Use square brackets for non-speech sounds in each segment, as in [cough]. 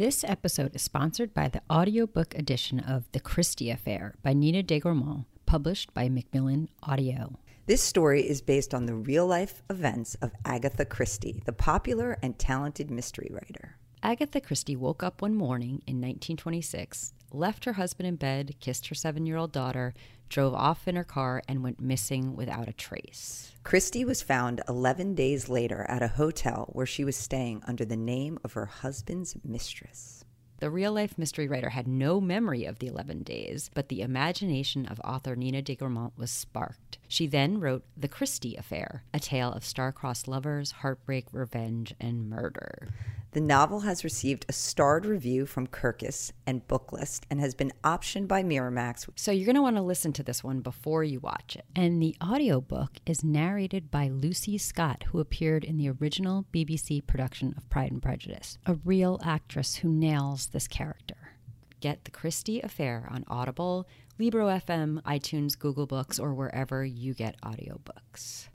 This episode is sponsored by the audiobook edition of The Christie Affair by Nina de Gramont, published by Macmillan Audio. This story is based on the real life events of Agatha Christie, the popular and talented mystery writer. Agatha Christie woke up one morning in 1926, left her husband in bed, kissed her seven year old daughter, drove off in her car, and went missing without a trace. Christie was found 11 days later at a hotel where she was staying under the name of her husband's mistress. The real life mystery writer had no memory of the 11 days, but the imagination of author Nina de Gramont was sparked. She then wrote The Christie Affair, a tale of star-crossed lovers, heartbreak, revenge, and murder. The novel has received a starred review from Kirkus and Booklist and has been optioned by Miramax. So you're going to want to listen to this one before you watch it. And the audiobook is narrated by Lucy Scott, who appeared in the original BBC production of Pride and Prejudice, a real actress who nails this character. Get The Christie Affair on Audible, Libro FM, iTunes, Google Books, or wherever you get audiobooks.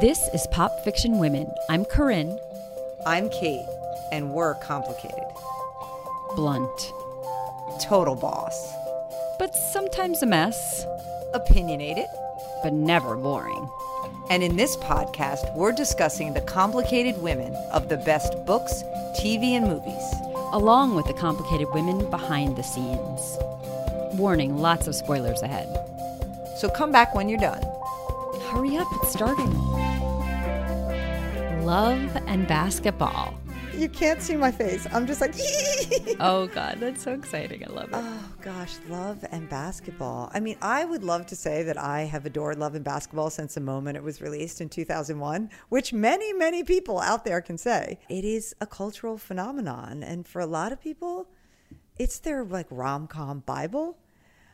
This is Pop Fiction Women. I'm Carinn. I'm Kate, and we're complicated. Blunt. Total boss. But sometimes a mess. Opinionated. But never boring. And in this podcast, we're discussing the complicated women of the best books, TV, and movies. Along with the complicated women behind the scenes. Warning lots of spoilers ahead. So come back when you're done. Hurry up, it's starting. Love and basketball. You can't see my face. I'm just like, [laughs] oh God, that's so exciting. I love it. Oh gosh, love and basketball. I mean, I would love to say that I have adored love and basketball since the moment it was released in 2001, which many, many people out there can say. It is a cultural phenomenon. And for a lot of people, it's their like rom com Bible.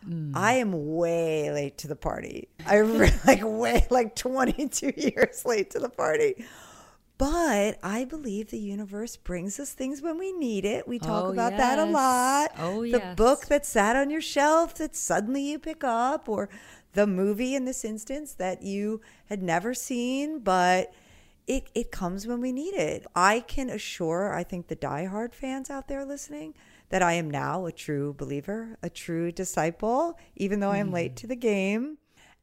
Mm. I am way late to the party. I [laughs] like way like 22 [laughs] years late to the party. But I believe the universe brings us things when we need it. We talk oh, about yes. that a lot. Oh, the yes. book that sat on your shelf that suddenly you pick up, or the movie in this instance that you had never seen, but it, it comes when we need it. I can assure, I think, the diehard fans out there listening that I am now a true believer, a true disciple, even though mm. I'm late to the game.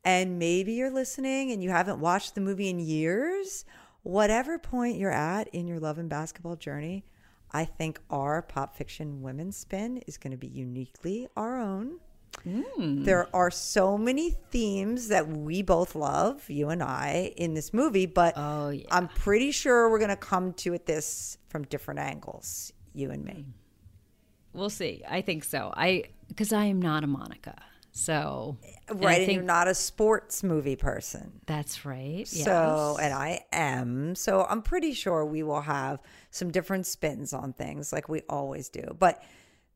And maybe you're listening and you haven't watched the movie in years whatever point you're at in your love and basketball journey, I think our pop fiction women's spin is going to be uniquely our own. Mm. There are so many themes that we both love, you and I, in this movie, but oh, yeah. I'm pretty sure we're going to come to it this from different angles, you and me. We'll see. I think so. I because I am not a Monica. So right, and, you're not a sports movie person. That's right. So, yes. and I am. So I'm pretty sure we will have some different spins on things, like we always do. But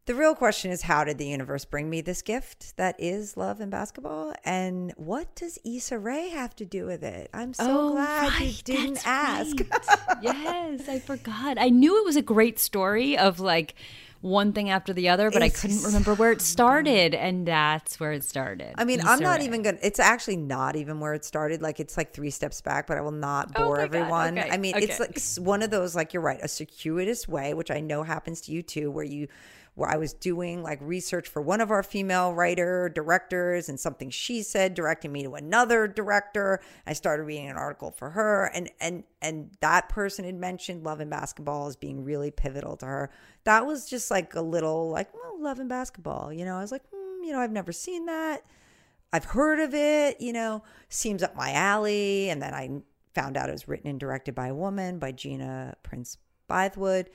the real question is, how did the universe bring me this gift that is love and basketball? And what does Issa Rae have to do with it? I'm so oh, glad right, you didn't ask. Right. yes, I forgot. I knew it was a great story of like one thing after the other, but it's I couldn't remember where it started, and that's where it started. I mean, I'm not even gonna. It's actually not even where it started. Like it's like three steps back, but I will not oh bore oh everyone. Okay. I mean, okay. it's like one of those like you're right, a circuitous way, which I know happens to you too, where you where I was doing like research for one of our female writer directors and something she said directing me to another director. I started reading an article for her and and and that person had mentioned love and basketball as being really pivotal to her. That was just like a little like well, love and basketball, you know. I was like, hmm, you know, I've never seen that. I've heard of it, you know, seems up my alley. And then I found out it was written and directed by a woman, by Gina Prince Bythewood.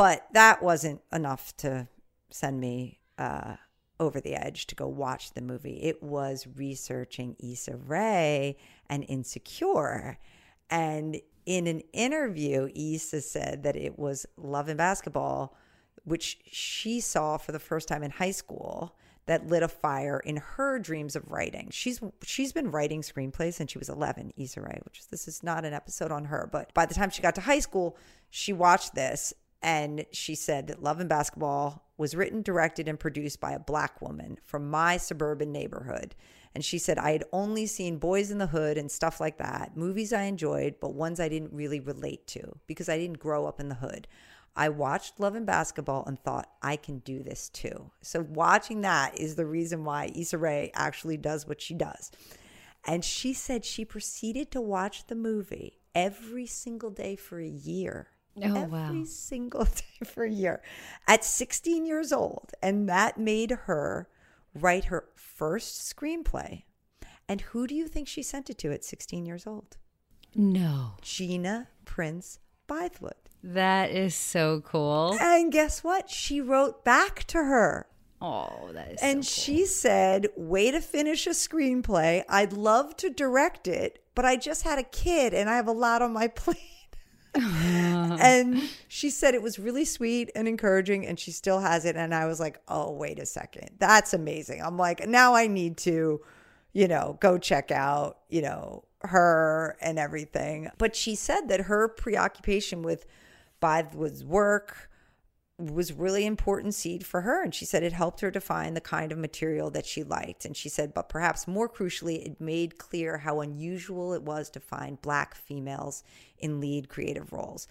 But that wasn't enough to send me uh, over the edge to go watch the movie. It was researching Issa Rae and Insecure. And in an interview, Issa said that it was Love and Basketball, which she saw for the first time in high school, that lit a fire in her dreams of writing. She's she's been writing screenplays since she was 11, Issa Rae, which this is not an episode on her, but by the time she got to high school, she watched this and she said that Love and Basketball was written, directed, and produced by a black woman from my suburban neighborhood. And she said, I had only seen Boys in the Hood and stuff like that, movies I enjoyed, but ones I didn't really relate to because I didn't grow up in the hood. I watched Love and Basketball and thought I can do this too. So watching that is the reason why Issa Rae actually does what she does. And she said she proceeded to watch the movie every single day for a year. Oh, every wow. single day for a year at 16 years old. And that made her write her first screenplay. And who do you think she sent it to at 16 years old? No. Gina Prince Bythewood. That is so cool. And guess what? She wrote back to her. Oh, that is And so she said, Way to finish a screenplay. I'd love to direct it, but I just had a kid and I have a lot on my [laughs] plate. [laughs] Uh-huh. and she said it was really sweet and encouraging, and she still has it. And I was like, Oh, wait a second. That's amazing. I'm like, now I need to, you know, go check out, you know, her and everything. But she said that her preoccupation with Bythewood's work, was really important seed for her and she said it helped her define the kind of material that she liked and she said but perhaps more crucially it made clear how unusual it was to find black females in lead creative roles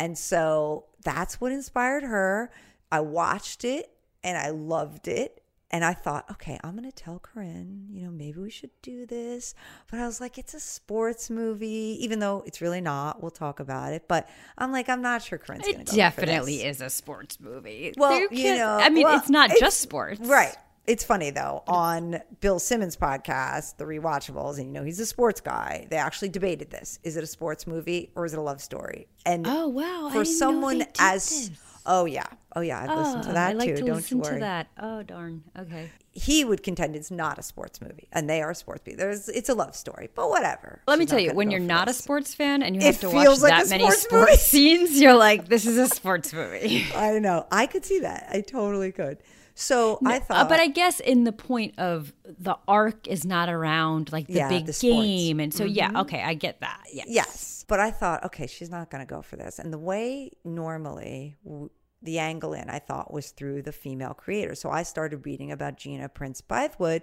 and so that's what inspired her i watched it and i loved it and I thought, okay, I'm going to tell Carinn, you know, maybe we should do this. But I was like, it's a sports movie, even though it's really not. We'll talk about it. But I'm like, I'm not sure Carinn's going to It go. definitely is a sports movie. Well, you can't- know, I mean, well, it's not it's- just sports, Right. It's funny though, on Bill Simmons' podcast, The Rewatchables, and you know, he's a sports guy. They actually debated this. Is it a sports movie or is it a love story? And Oh wow! For someone as this. Oh yeah. Oh yeah, I've listened to Oh, that I like too. to Don't listen you worry. to that. Oh darn. Okay. He would contend it's not a sports movie, and they are sports movie. There's, it's a love story, but whatever. Let me tell you, when you're not a sports fan and you It have to watch like that many sports sports [laughs] scenes, you're like, this is a sports movie. [laughs] I know. I could see that. I totally could. So I Uh, thought, but I guess in the point of the arc is not around like the Yeah, big the sports. Mm-hmm. game, and so yeah, okay, I get that. Yeah. Yes. But I thought, okay, she's not going to go for this. And the way normally w- the angle in, I thought, was through the female creator. So I started reading about Gina Prince Bythewood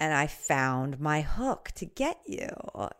and I found my hook to get you.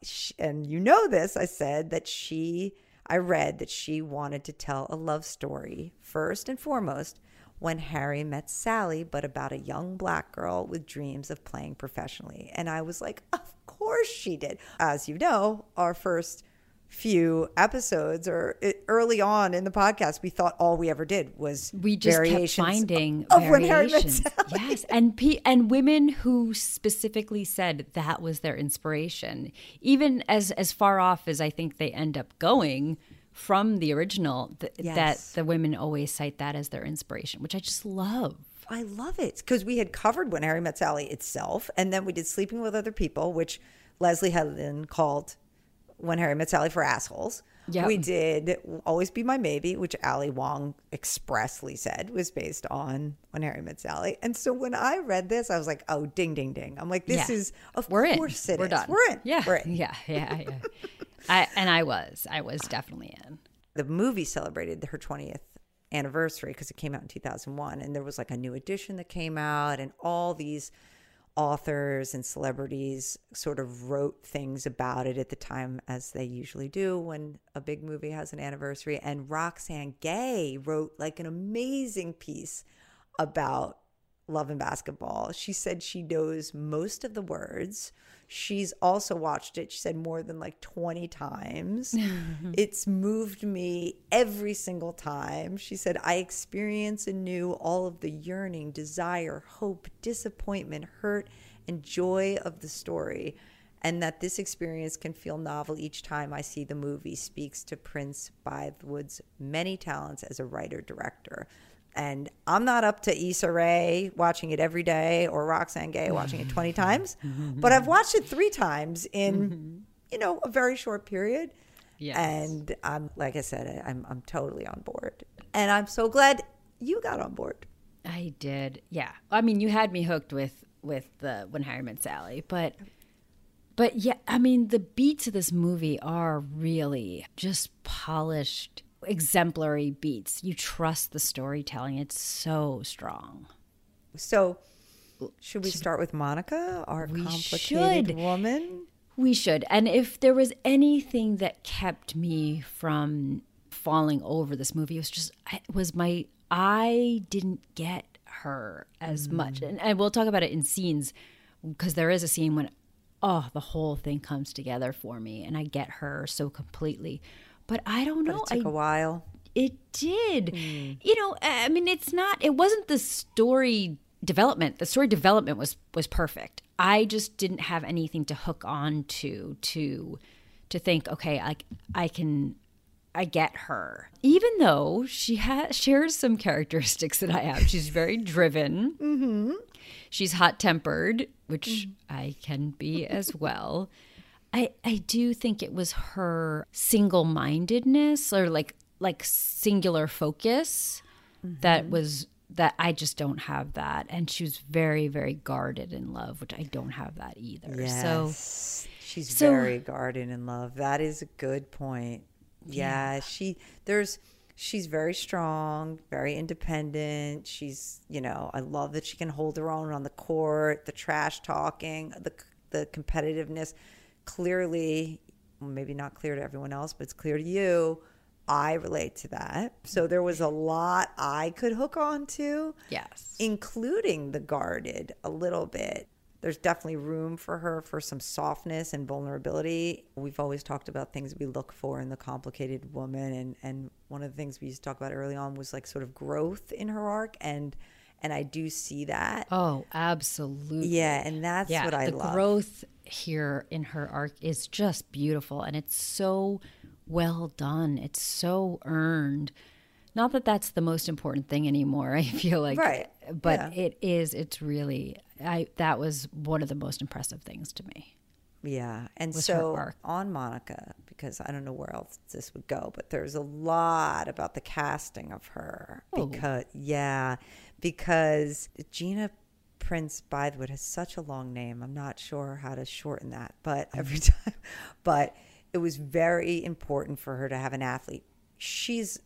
Sh- And you know this, I said that she, I read that she wanted to tell a love story first and foremost when Harry met Sally, but about a young black girl with dreams of playing professionally. And I was like, of course she did. As you know, our first few episodes or eh, early on in the podcast, we thought all we ever did was we just kept variations finding of met variations. Yes, and pe- and women who specifically said that was their inspiration, even as as far off as I think they end up going from the original. Th- Yes. That the women always cite that as their inspiration, which I just love. I love it because we had covered When Harry Met Sally itself, and then we did Sleeping with Other People, which Leslye Headland called When Harry Met Sally for assholes. Yep. We did Always Be My Maybe, which Ali Wong expressly said was based on When Harry Met Sally. And so when I read this, I was like, oh, ding, ding, ding. I'm like, this Yeah. is, of We're in. course it We're is. done. We're in. Yeah. We're in. [laughs] Yeah. Yeah. Yeah. I, and I was. I was definitely in. the movie celebrated her 20th anniversary because it came out in 2001 and there was like a new edition that came out and all these authors and celebrities sort of wrote things about it at the time as they usually do when a big movie has an anniversary and Roxane Gay wrote like an amazing piece about love and basketball. She said she knows most of the words. She's also watched it, she said more than like 20 times. [laughs] it's moved me every single time. She said, I experience anew all of the yearning, desire, hope, disappointment, hurt, and joy of the story. And that this experience can feel novel each time I see the movie speaks to Prince Bythewood's many talents as a writer director. And I'm not up to Issa Rae watching it every day or Roxane Gay watching it 20 times, [laughs] but I've watched it three times in, [laughs] you know, a very short period. Yes. And I'm, like I said, I'm, I'm totally on board. And I'm so glad you got on board. I did. Yeah. I mean, you had me hooked with with the When Harry Met Sally, but but yeah, I mean, the beats of this movie are really just polished, exemplary beats. You trust the storytelling. It's so strong. So, should we start with Monica, our We complicated should. woman? We should. And if there was anything that kept me from falling over this movie. It was just it was my I didn't get her as mm. much, and, and we'll talk about it in scenes because there is a scene when oh the whole thing comes together for me, and I get her so completely. But I don't know. It took I a while. it did. You know, I mean, it's not. It wasn't the story development. The story development was was perfect. I just didn't have anything to hook on to to to think. Okay, I I can. I get her, even though she has shares some characteristics that I have. She's very driven. Mm-hmm. She's hot tempered, which I can be as well. I I do think it was her single mindedness or like like singular focus that mm-hmm. was that I just don't have that. And she was very very guarded in love, which I don't have that either. So she's so- very guarded in love. That is a good point. Yeah, she there's she's very strong, very independent. She's, you know, I love that she can hold her own on the court, the trash talking, the the competitiveness. Clearly, maybe not clear to everyone else, but it's clear to you. I relate to that. So there was a lot I could hook on to yes. including the guarded a little bit. There's definitely room for her for some softness and vulnerability. We've always talked about things we look for in the complicated woman and and one of the things we used to talk about early on was like sort of growth in her arc and and I do see that. Oh, absolutely. Yeah, and that's yeah, what I the love. growth here in her arc is just beautiful and it's so well done. It's so earned. Not that that's the most important thing anymore. [laughs] I feel like, Right. But Yeah. it is. It's really. I that was one of the most impressive things to me. Yeah. And so on Monica, because I don't know where else this would go, but there's a lot about the casting of her. Oh. Because, yeah, because Gina Prince Bythewood has such a long name. I'm not sure how to shorten that, but mm-hmm. every [laughs] time, but it was very important for her to have an athlete. She's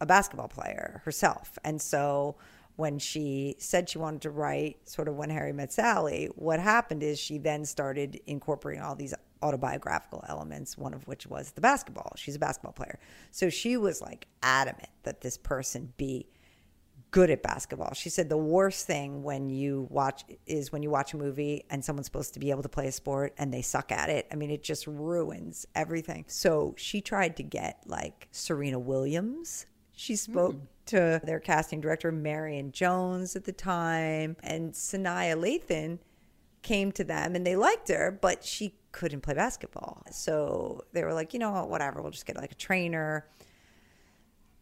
a basketball player herself. And so when she said she wanted to write sort of When Harry Met Sally, what happened is she then started incorporating all these autobiographical elements, one of which was the basketball. She's a basketball player. So she was like adamant that this person be good at basketball. She said the worst thing when you watch is when you watch a movie and someone's supposed to be able to play a sport and they suck at it. I mean, it just ruins everything. So she tried to get like Serena Williams. She spoke hmm. to their casting director, Marion Jones, at the time, and Sanaa Lathan came to them and they liked her, but she couldn't play basketball. So they were like, you know what, whatever, we'll just get like a trainer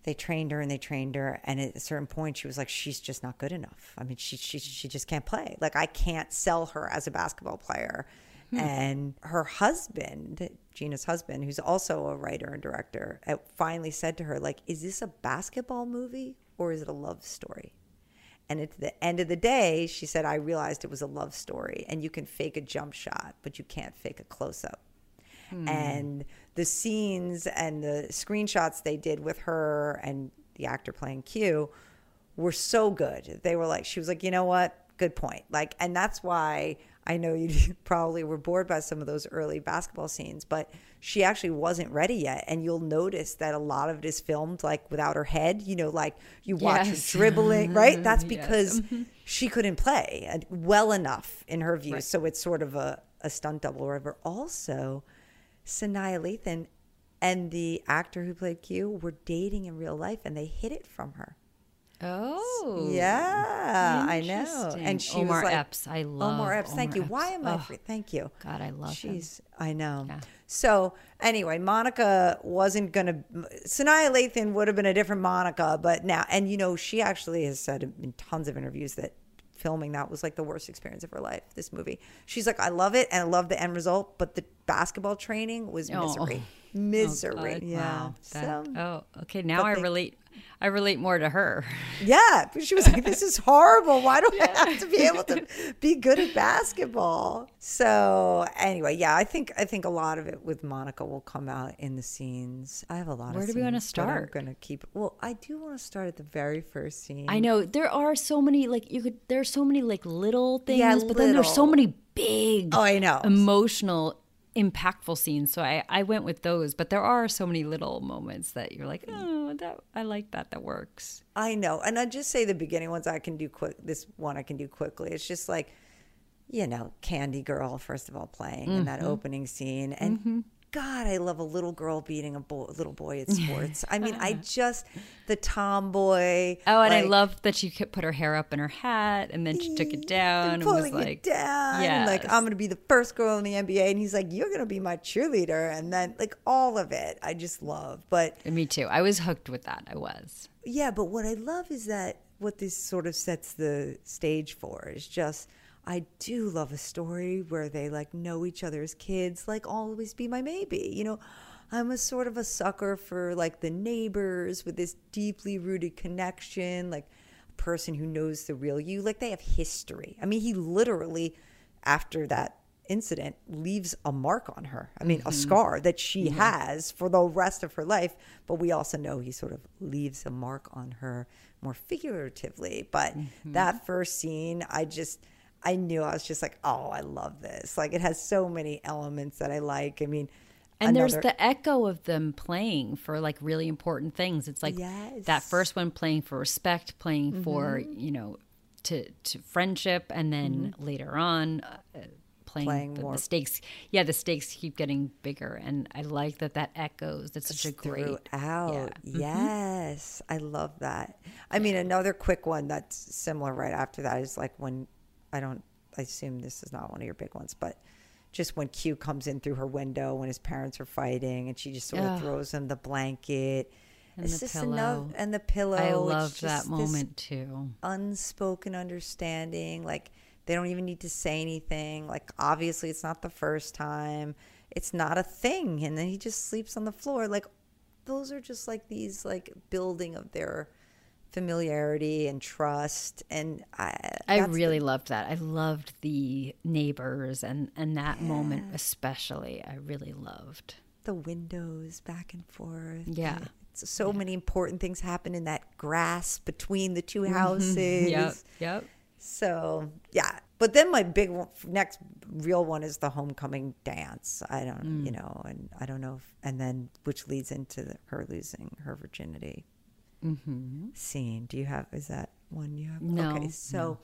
they trained her and they trained her and at a certain point she was like she's just not good enough. I mean she she, she just can't play. Like i can't sell her as a basketball player. And her husband gina's husband who's also a writer and director uh, finally said to her like is this a basketball movie or is it a love story? And at the end of the day she said i realized it was a love story and you can fake a jump shot but you can't fake a close-up Hmm. and the scenes and the screenshots they did with her and the actor playing Q were so good. They were like, she was like, you know what? Good point. Like, and that's why I know you [laughs] probably were bored by some of those early basketball scenes, but she actually wasn't ready yet. And you'll notice that a lot of it is filmed like without her head, you know, like you watch Yes. her dribbling, right? [laughs] That's Yes. because mm-hmm. she couldn't play well enough in her view. Right. So it's sort of a, a stunt double or whatever. Also, Sanaa Lathan and the actor who played Q were dating in real life and they hid it from her. Oh, Yeah, I know. And she Omar was like, Epps. I love Omar Epps. Thank you. Omar Why am I Oh, free? Thank you. God, I love him. She's, I know. Yeah. So anyway, Monica wasn't gonna. Sanaa Lathan would have been a different Monica, but now, and you know, she actually has said in tons of interviews that filming that was like the worst experience of her life. This movie, she's like, I love it and I love the end result, but the basketball training was Oh. misery, Oh, misery. God, yeah. Wow. That- so oh, okay. Now I they- relate. I relate more to her. yeah, she was like, "This is horrible. Why do I have to be able to be good at basketball?" So anyway, yeah, I think I think a lot of it with Monica will come out in the scenes. I have a lot. Of. Where do we wanna start? that I'm going to keep. Well, I do want to start at the very first scene. I know there are so many like you could. There are so many like little things, Yeah, but then there's so many big. Oh, I know. Emotional impactful scenes. So I, I went with those, but there are so many little moments that you're like, mm. oh, that I like that. That works. I know. And I just say the beginning ones I can do quick. This one I can do quickly. It's just like, you know, Candy Girl, first of all, playing in that mm-hmm. opening scene. And mm-hmm. God, I love a little girl beating a boy, little boy at [laughs] sports. I mean, I just, the tomboy. Oh, and I love that she put her hair up in her hat and then she took it down and, was like, down. and like, I'm going to be the first girl in the NBA. And he's like, you're going to be my cheerleader. And then, like, all of it, I just love. But me too. I was hooked with that. I was. yeah, but what I love is that what this sort of sets the stage for is just I do love a story where they like know each other as kids, like always be my maybe. You know, I'm a sort of a sucker for like the neighbors with this deeply rooted connection, like a person who knows the real you. Like they have history. I mean, he literally, after that incident, leaves a mark on her. I mean, a mm-hmm. scar that she has for the rest of her life. But we also know he sort of leaves a mark on her more figuratively. But mm-hmm. that first scene, I just. I knew I was just like, oh, I love this. Like it has so many elements that I like. I mean, And there's the echo of them playing for like really important things. It's like Yes. that first one playing for respect, playing for, Mm-hmm. you know, to, to friendship. And then later on, uh, playing, Playing the, more- the stakes. Yeah, the stakes keep getting bigger. And I like that that echoes. That's such a great. throughout. yeah. Yes, I love that. I mean, another quick one that's similar right after that is like when I don't. I assume this is not one of your big ones, but just when Q comes in through her window when his parents are fighting, and she just sort of Ugh. throws him the blanket. And it's the pillow. and the pillow. I It's loved that moment too. unspoken understanding. Like they don't even need to say anything. Like obviously it's not the first time. It's not a thing. And then he just sleeps on the floor. Like those are just like these like building of their familiarity and trust. And I I that's the- really loved that. I loved the neighbors and, and that moment especially. I really loved. the windows back and forth. Yeah. It's so many important things happen in that grass between the two houses. Yep. Yep. So yeah, but then my big one, next real one is the homecoming dance. I don't, Mm. you know, and I don't know, if, and then which leads into the, her losing her virginity scene. Do you have? Is that one you have? Mm-hmm. No, Okay, so,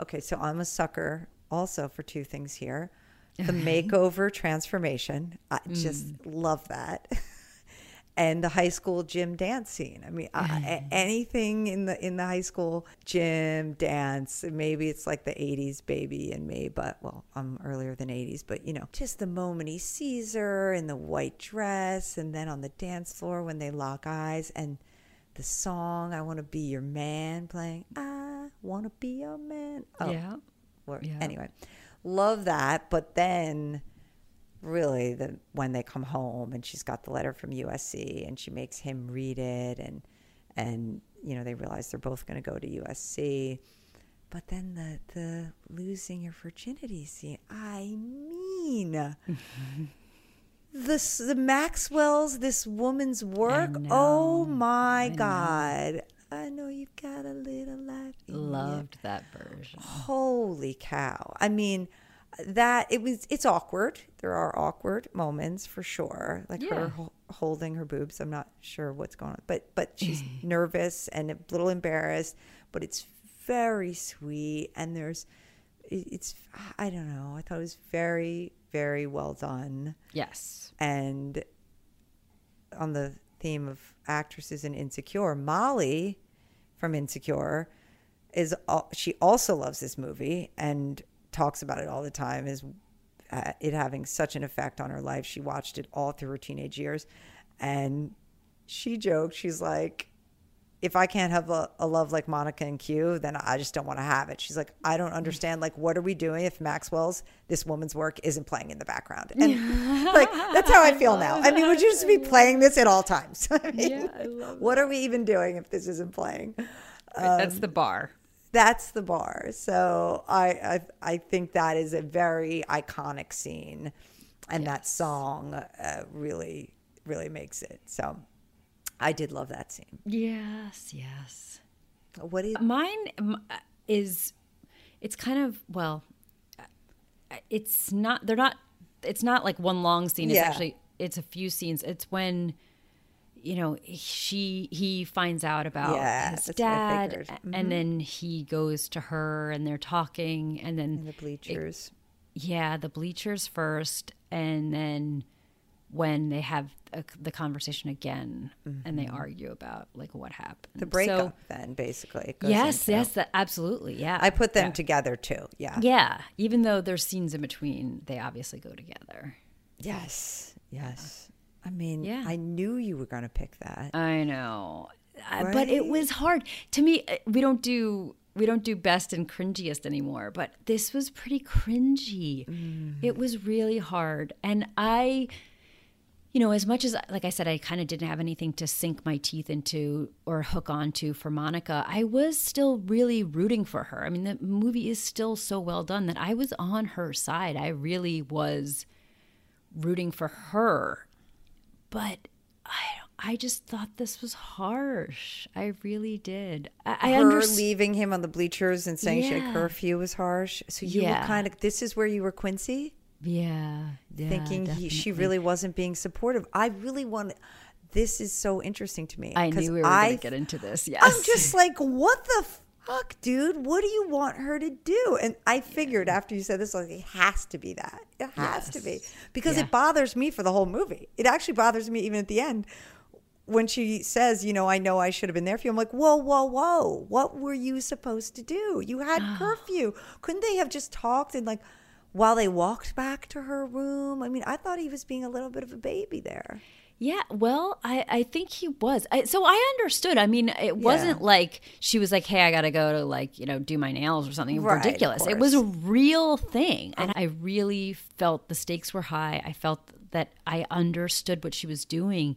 okay, so I'm a sucker also for two things here: the [laughs] makeover transformation. I just Mm. love that. [laughs] and the high school gym dance scene. I mean, I, a- anything in the in the high school gym dance. Maybe it's like the '80s baby in me, but well, I'm earlier than '80s. But you know, just the moment he sees her in the white dress, and then on the dance floor when they lock eyes, and the song "I Want to Be Your Man" playing. I want to be your man. Oh, Yeah. or- Yeah. Anyway, love that. But then, really, the when they come home and she's got the letter from USC and she makes him read it, and and you know they realize they're both going to go to USC. But then the the losing your virginity scene. I mean. [laughs] This the Maxwell's this woman's work. oh my I know. God! I know you've got a little life. in you. Loved that version. Holy cow. I mean, that it was it's awkward. There are awkward moments for sure. Like Yeah. her ho- holding her boobs. I'm not sure what's going on. But but she's [laughs] nervous and a little embarrassed, but it's very sweet and there's it's I don't know. I thought it was very very well done Yes. and on the theme of actresses and insecure molly from insecure is she also loves this movie and talks about it all the time is uh, it having such an effect on her life she watched it all through her teenage years and she joked she's like if I can't have a, a love like Monica and Q, then I just don't want to have it. She's like, I don't understand. Like, what are we doing if Maxwell's this woman's work isn't playing in the background? And [laughs] like, that's how I feel now. I mean, would you just be playing this at all times? [laughs] I mean, Yeah, I love what are we even doing if this isn't playing? That's the bar. That's the bar. So I, I, I think that is a very iconic scene, and that song uh, really, really makes it. So I did love that scene. Yes, yes. What you? Mine is, it's kind of, well, uh, it's not, they're not it's not like one long scene. It's Yeah. actually it's a few scenes. It's when you know she he finds out about Yeah, his that's what I dad. Mm-hmm. and then he goes to her and they're talking and then the bleachers. yeah the bleachers first and then when they have a, the conversation again and they argue about like what happened Mm-hmm. the So- breakup, then basically. yes into. yes that absolutely yeah I put them yeah. together too. Yeah. yeah even though there's scenes in between they obviously go together Yes. Yes. I mean, Yeah. I knew you were going to pick that. I know, Uh, but it was hard to me. uh, We don't do we don't do best and cringiest anymore, but this was pretty cringy. It was really hard, and I, you know, as much as like I said, I kind of didn't have anything to sink my teeth into or hook onto for Monica. I was still really rooting for her. I mean, the movie is still so well done that I was on her side. I really was rooting for her but I I just thought this was harsh. I really did. I, I Her understand. leaving him on the bleachers and saying she had curfew was harsh. So you Yeah. were kind of, this is where you were Quincy? Yeah, yeah, thinking he, she really wasn't being supportive. I really want. This is so interesting to me. I knew we were going to get into this. Yes, I'm just [laughs] like, what the fuck, dude? What do you want her to do? And I figured after you said this, like, it has to be that. It has to be because Yeah. it bothers me for the whole movie. It actually bothers me even at the end when she says, you know, I know I should have been there for you. I'm like, whoa, whoa, whoa. What were you supposed to do? You had Ah. curfew. Couldn't they have just talked and like while they walked back to her room? I mean, I thought he was being a little bit of a baby there. Yeah, well, I, I think he was. I, so I understood. I mean, it wasn't Yeah. like she was like, "Hey, I got to go to like you know do my nails or something Right, ridiculous." It was a real thing, and uh-huh. I really felt the stakes were high. I felt that I understood what she was doing,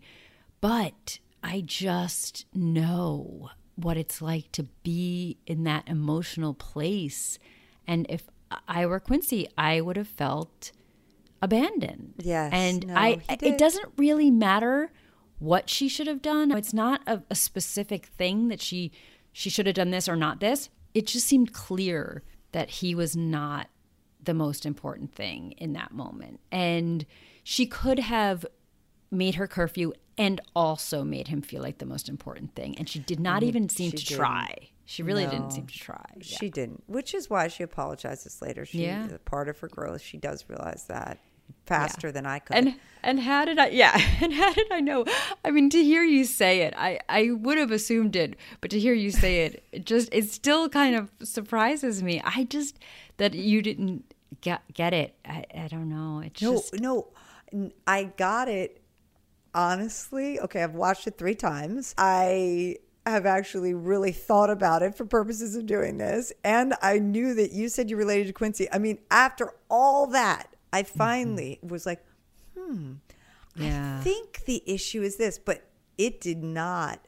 but I just know what it's like to be in that emotional place. And if I were Quincy, I would have felt abandoned. Yes, And no, I it doesn't really matter what she should have done. It's not a, a specific thing that she she should have done this or not this. It just seemed clear that he was not the most important thing in that moment. And she could have made her curfew and also made him feel like the most important thing. And she did not even seem she to didn't. try. She really No. didn't seem to try. Yeah. She didn't, which is why she apologizes later. She, Yeah. part of her growth, she does realize that faster than I could. And and how did I yeah, [laughs] and how did I know? I mean to hear you say it, I I would have assumed it, but to hear you say it, it just it still kind of surprises me. I just that you didn't get get it. I, I don't know. It's no, just no, I got it. Honestly, okay, I've watched it three times. I have actually really thought about it for purposes of doing this, and I knew that you said you related to Quincy. I mean, after all that, I Mm-hmm. finally was like, yeah. I think the issue is this, but it did not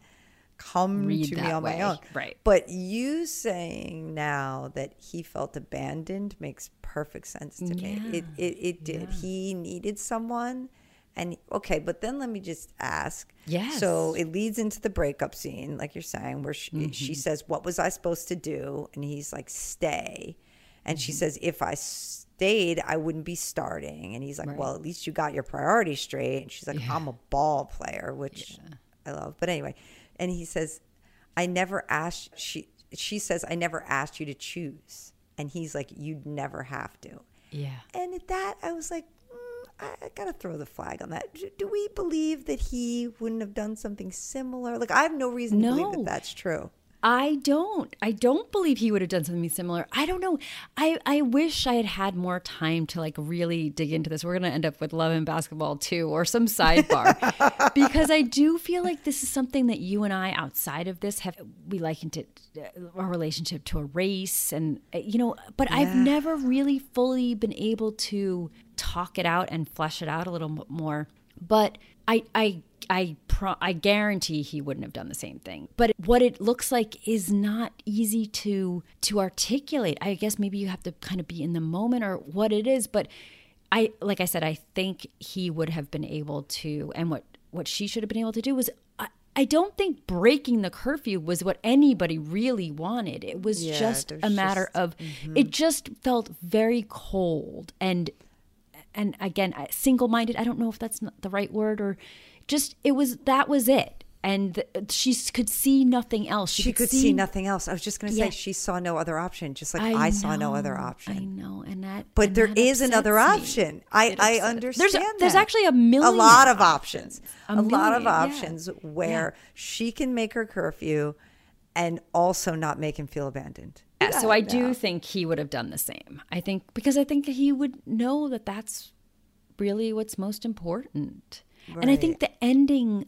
come Read to me on way, my own. right. But you saying now that he felt abandoned makes perfect sense to me. It it, it did. He needed someone. And okay, but then let me just ask. Yes. So it leads into the breakup scene, like you're saying, where she, Mm-hmm. she says, What was I supposed to do? And he's like, Stay. And Mm-hmm. she says, If I stayed, I wouldn't be starting. And he's like, Well, at least you got your priorities straight. And she's like, I'm a ball player, which I love. But anyway, and he says, I never asked, she, she says, I never asked you to choose. And he's like, You'd never have to. yeah. And at that, I was like, I, I gotta throw the flag on that. Do, we believe that he wouldn't have done something similar? Like, I have no reason to believe No. that that's true. I don't. I don't believe he would have done something similar. I don't know. I, I wish I had had more time to like really dig into this. We're going to end up with Love and Basketball too or some sidebar [laughs] because I do feel like this is something that you and I outside of this have we likened it uh, our relationship to a race and uh, you know, but I've never really fully been able to talk it out and flesh it out a little m- more. But I I I pro- I guarantee he wouldn't have done the same thing. But what it looks like is not easy to to articulate. I guess maybe you have to kind of be in the moment or what it is, but I like I said I think he would have been able to and what what she should have been able to do was I, I don't think breaking the curfew was what anybody really wanted. It was Yeah, just a matter just- of mm-hmm. it just felt very cold and and again, single minded. I don't know if that's not the right word or just it was that was it. And th- she could see nothing else. She, could see, nothing else. I was just going to say Yeah. she saw no other option, just like I, saw no other option. I know, and that. But and there that is another me. option. I, I understand. There's there's actually a million. a lot of options. A, A lot of million, yeah. options where she can make her curfew and also not make him feel abandoned. Yeah, so I do Yeah. think he would have done the same. I think because I think he would know that that's really what's most important. And I think the ending,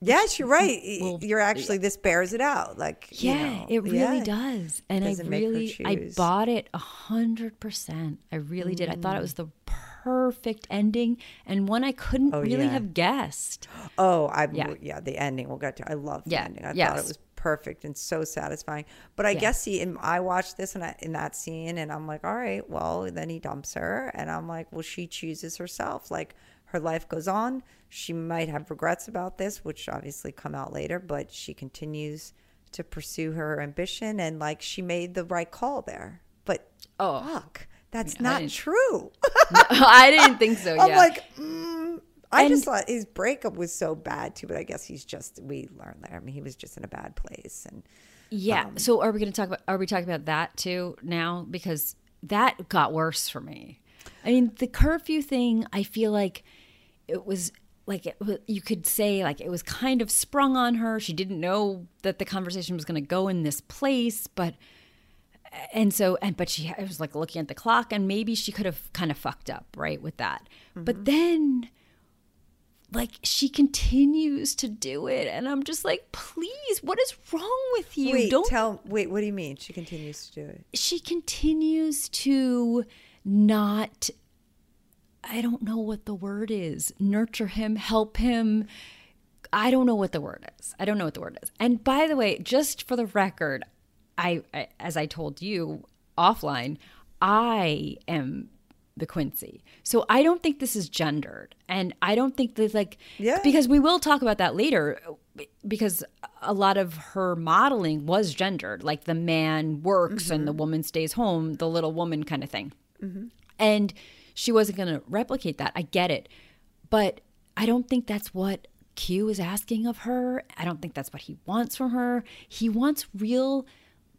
Yes, you're right. You're actually this bears it out. Like you yeah, know, it really yeah. does. And I Doesn't make her really, I bought it a hundred percent. I really did. I thought Mm. it was the perfect ending and one I couldn't Oh, really yeah. have guessed. [gasps] Oh, I Yeah. yeah. the ending. We'll get to. I love the Yeah, ending. I thought it was perfect and so satisfying. But I Yeah. guess he. And I watched this and I, in that scene, and I'm like, all right, well, then he dumps her, and I'm like, well, she chooses herself. Like her life goes on. She might have regrets about this, which obviously come out later, but she continues to pursue her ambition, and like she made the right call there. But Oh. fuck, that's I not true. [laughs] I didn't think so. [laughs] I'm yeah. like, mm, I And- just thought his breakup was so bad too, but I guess he's just we learned that. I mean, he was just in a bad place, and Yeah. Um, so are we going to talk about are we talking about that too now because that got worse for me. I mean, the curfew thing, I feel like it was like it, you could say like it was kind of sprung on her. She didn't know that the conversation was going to go in this place, but and so and but she I was like looking at the clock and maybe she could have kind of fucked up, right, with that. Mm-hmm. But then like she continues to do it and I'm just like, "Please, what is wrong with you? wait, Don't tell wait, what do you mean? She continues to do it. she continues to not I don't know what the word is. Nurture him, help him. I don't know what the word is. I don't know what the word is. And by the way, just for the record, I, I as I told you offline, I am the Quincy. So I don't think this is gendered. And I don't think that like Yeah. because we will talk about that later because a lot of her modeling was gendered, like the man works and the mm-hmm. woman stays home, the little woman kind of thing. Mm-hmm. And she wasn't going to replicate that. I get it. But I don't think that's what Q is asking of her. I don't think that's what he wants from her. He wants real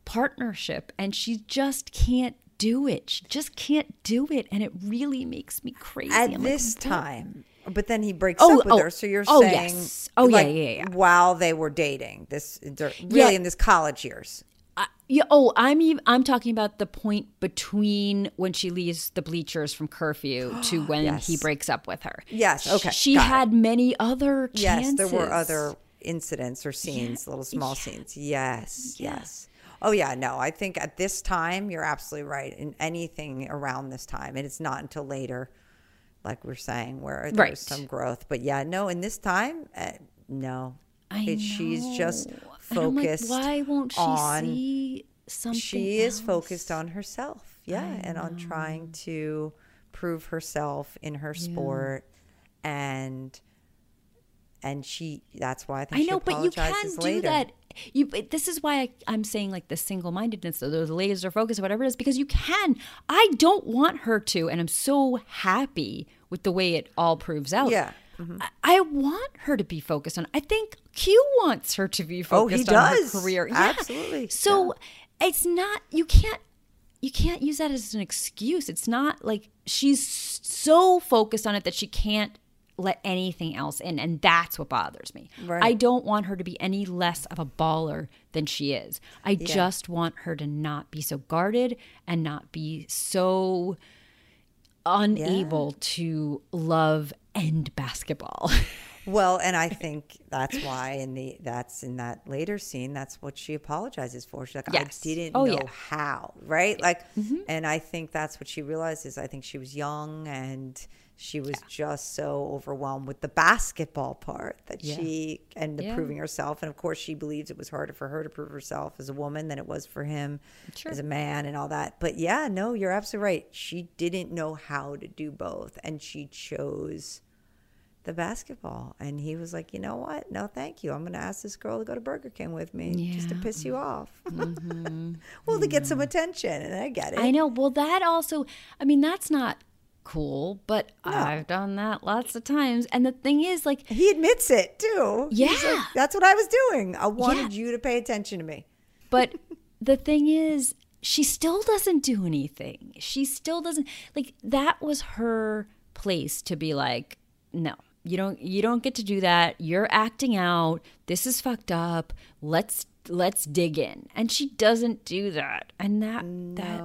partnership and she just can't do it. She just can't do it and it really makes me crazy. At I'm like, this time. But then he breaks Oh, up with oh, her. So you're oh, saying, yes. Oh, yeah, like, yeah, yeah. While they were dating, this really Yeah. in this college years. I- yeah, oh, I'm even, I'm talking about the point between when she leaves the bleachers from curfew [gasps] to when Yes. he breaks up with her. Yes, okay, She got it. had many other chances. Yes, there were other incidents or scenes, little small scenes. Yes, yes. Oh yeah, no, I think at this time you're absolutely right. In anything around this time, and it's not until later, like we're saying, where there's Right. some growth. But yeah, no, in this time, uh, no. I It- she's just know. Like, focused why won't she on see something? she is focused on herself yeah and on trying to prove herself in her sport and and she that's why i think I she know, but you can apologizes do later. that. You. This is why I, I'm saying like the single mindedness, or the laser focus, or whatever it is, because you can. I don't want her to, and I'm so happy with the way it all proves out. Yeah. Mm-hmm. I, I want her to be focused on. I think Q wants her to be Oh, he focused on does. her career. Yeah. Absolutely. So it's not. You can't. You can't use that as an excuse. It's not like she's so focused on it that she can't let anything else in. And that's what bothers me. Right. I don't want her to be any less of a baller than she is. I just want her to not be so guarded and not be so unable to love and basketball. [laughs] well and i think that's why in the that's in that later scene that's what she apologizes for she's like Yes. i didn't Oh, know yeah. how right like mm-hmm. and i think that's what she realizes i think she was young and she was just so overwhelmed with the basketball part that Yeah. she and the Yeah. proving herself and of course she believes it was harder for her to prove herself as a woman than it was for him Sure. as a man and all that but yeah no you're absolutely right she didn't know how to do both and she chose the basketball. And he was like, you know what? No, thank you. I'm going to ask this girl to go to Burger King with me just to piss you off. [laughs] Mm-hmm. well, to get some attention. And I get it. I know. Well, that also, I mean, that's not cool, but I've done that lots of times. And the thing is, like, He admits it too. He's like, Yeah. that's what I was doing. I wanted Yeah. you to pay attention to me. But the thing is, she still doesn't do anything. She still doesn't like that was her place to be like, no, you don't you don't get to do that. You're acting out. This is fucked up. Let's let's dig in. And she doesn't do that. And that that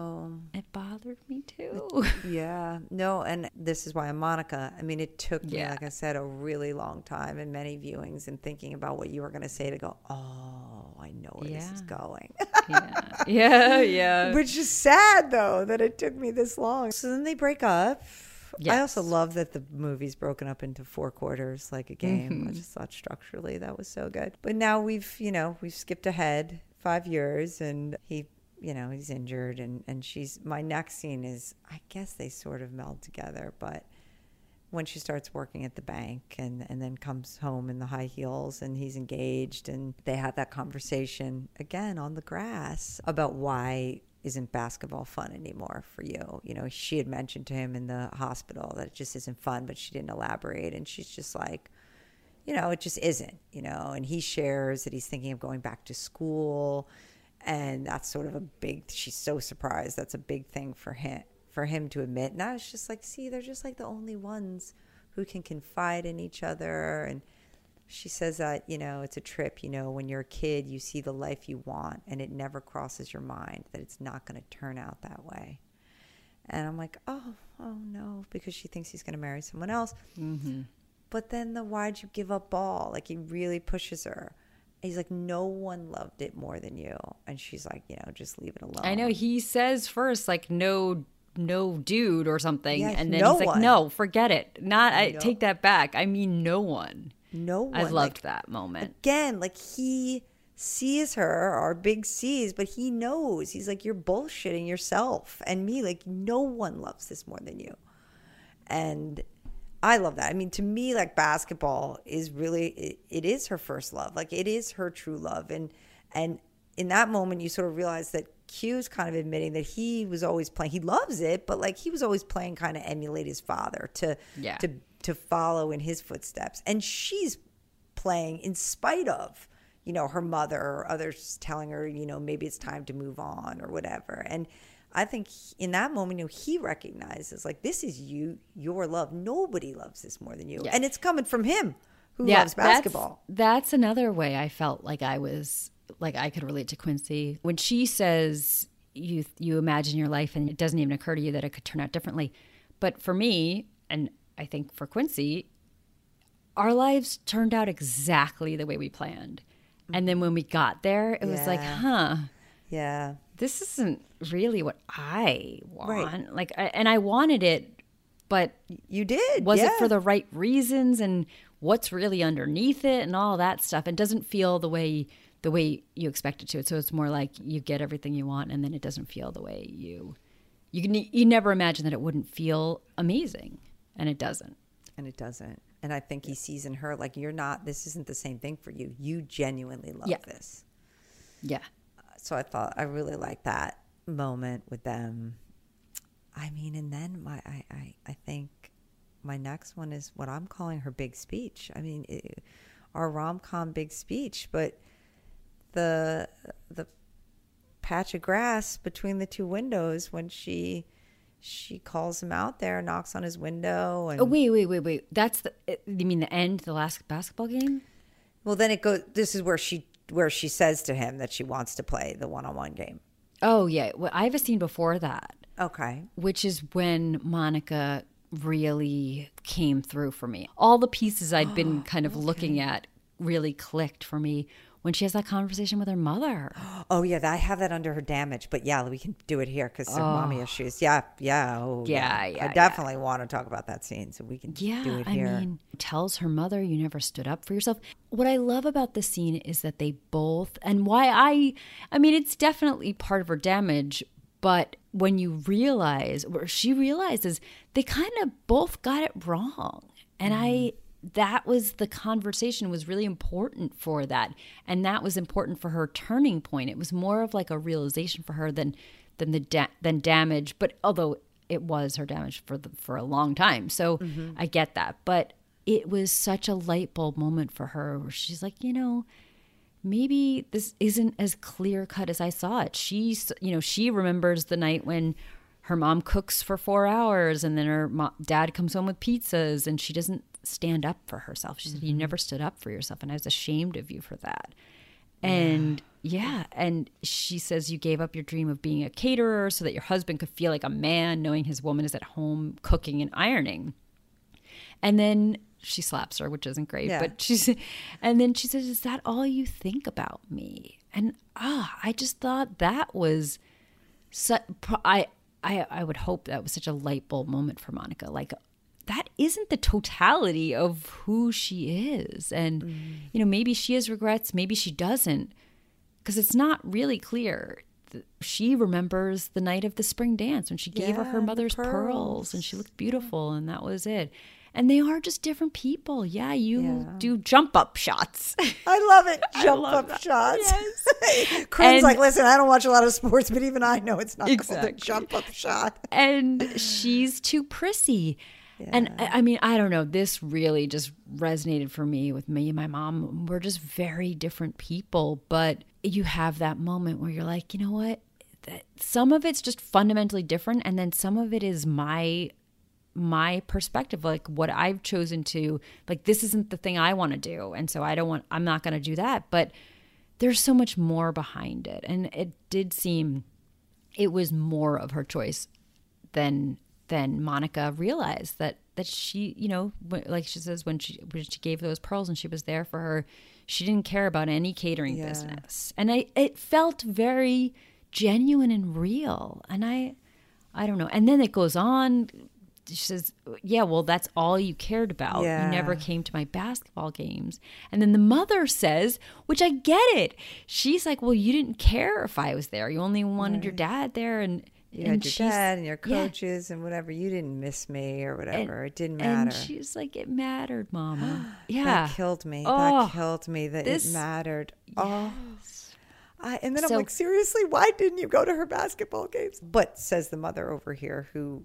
it bothered me [laughs] Yeah, no, and this is why I'm Monica. I mean, it took me, like I said, a really long time and many viewings and thinking about what you were going to say to go, oh, I know where this is going. yeah. Yeah, yeah. [laughs] Which is sad, though, that it took me this long. So then they break up. I also love that the movie's broken up into four quarters like a game. Mm-hmm. I just thought structurally that was so good. But now we've, you know, we've skipped ahead five years and he, you know, he's injured and, and she's, my next scene is, I guess they sort of meld together, but when she starts working at the bank and, and then comes home in the high heels and he's engaged and they have that conversation again on the grass about why isn't basketball fun anymore for you? You know she had mentioned to him in the hospital that it just isn't fun but she didn't elaborate and she's just like you know it just isn't you know and he shares that he's thinking of going back to school and that's sort of a big she's so surprised. That's a big thing for him for him to admit. And i was just like see they're just like the only ones who can confide in each other. And she says that you know it's a trip you know when you're a kid you see the life you want and it never crosses your mind that it's not going to turn out that way. And i'm like oh oh no because she thinks he's going to marry someone else. Mm-hmm. But then the why'd you give up ball? Like he really pushes her he's like no one loved it more than you. And she's like you know just leave it alone I know he says first like no no dude or something Yeah, and then no he's like one. no forget it. Not I No. take that back. I mean no one. No one I like, loved that moment. again like he sees her our big sees but he knows. He's like you're bullshitting yourself and me. Like no one loves this more than you. And i love that. I mean to me like basketball is really it, it is her first love. Like it is her true love. And and in that moment you sort of realize that Q's kind of admitting that he was always playing he loves it but like he was always playing kind of emulate his father to Yeah. to to follow in his footsteps. And she's playing in spite of you know her mother or others telling her you know maybe it's time to move on or whatever. And i think in that moment you know he recognizes like this is you your love. Nobody loves this more than you. Yeah. and it's coming from him who loves basketball. That's, that's another way I felt like I was like I could relate to Quincy. When she says you you imagine your life and it doesn't even occur to you that it could turn out differently. But for me, and I think for Quincy, our lives turned out exactly the way we planned. And then when we got there, it was like, huh, yeah this isn't really what I want. Right. Like, I, and I wanted it, but you did was it for the right reasons and what's really underneath it and all that stuff? And doesn't feel the way the way you expect it to. So it's more like you get everything you want and then it doesn't feel the way you you can you never imagine that it wouldn't feel amazing and it doesn't. And it doesn't. And i think he sees in her like you're not this isn't the same thing for you. You genuinely love Yeah. this. Yeah so I thought I really liked that moment with them. I mean, and then my I, I, I think my next one is what I'm calling her big speech. I mean, it, our rom com big speech, but the the patch of grass between the two windows when she she calls him out there, knocks on his window, and oh wait wait wait wait that's the you mean the end the last basketball game well, then it goes. This is where she where she says to him that she wants to play the one on one game. oh yeah. Well, i have a scene before that. Okay, which is when Monica really came through for me. All the pieces I'd been [gasps] kind of looking at really clicked for me when she has that conversation with her mother. Oh yeah, that- I have that under her damage, but yeah, we can do it here because of mommy issues. Yeah, yeah, oh, Yeah, yeah, I yeah. definitely want to talk about that scene, so we can Yeah, do it I here. mean, tells her mother you never stood up for yourself. What I love about this scene is that they both and why I I mean it's definitely part of her damage, but when you realize or she realizes they kind of both got it wrong. And I mm. That was the conversation was really important for that. And that was important for her turning point. It was more of like a realization for her than than the da- than damage, but although it was her damage for the, for a long time. So mm-hmm. I get that, but it was such a light bulb moment for her where she's like, you know, maybe this isn't as clear cut as I saw it. She's, you know, she remembers the night when her mom cooks for four hours and then her mo- dad comes home with pizzas and she doesn't stand up for herself. She said, You never stood up for yourself. And I was ashamed of you for that. And yeah. And she says, You gave up your dream of being a caterer so that your husband could feel like a man knowing his woman is at home cooking and ironing. And then she slaps her, which isn't great. Yeah. But she's, [laughs] and then she says, "Is that all you think about me?" And ah, I just thought that was, su- I, I, I would hope that was such a light bulb moment for Monica. Like, that isn't the totality of who she is, and mm. you know, maybe she has regrets, maybe she doesn't, because it's not really clear. She remembers the night of the spring dance when she gave her Yeah, her the mother's pearls, and she looked beautiful, and that was it. And they are just different people. Yeah, you Yeah. do jump up shots. [laughs] I love it. [laughs] Jump love up that. shots. Yes. [laughs] Carinn's like, listen, I don't watch a lot of sports, but even I know it's not called a jump up shot. and she's too prissy. And I I mean, I don't know. This really just resonated for me with me and my mom. We're just very different people, but you have that moment where you're like, you know what? That some of it's just fundamentally different, and then some of it is my my perspective like what i've chosen to like this isn't the thing i want to do and so i don't want i'm not going to do that but there's so much more behind it and it did seem it was more of her choice than than monica realized that that she you know like she says when she when she gave those pearls and she was there for her she didn't care about any catering Yeah. business and i it felt very genuine and real and i i don't know and then it goes on she says, "Yeah, well, that's all you cared about. Yeah. You never came to my basketball games." And then the mother says, which I get it. She's like, "Well, you didn't care if I was there. You only wanted your dad there." And You and had your dad and your yeah. coaches and whatever. You didn't miss me or And- whatever. it didn't matter. And she's like, "It mattered, Mama." [gasps] yeah, That killed me. Oh, that killed me that oh, this- it mattered. Oh. I, and then I'm like, seriously, why didn't you go to her basketball games? But says the mother over here who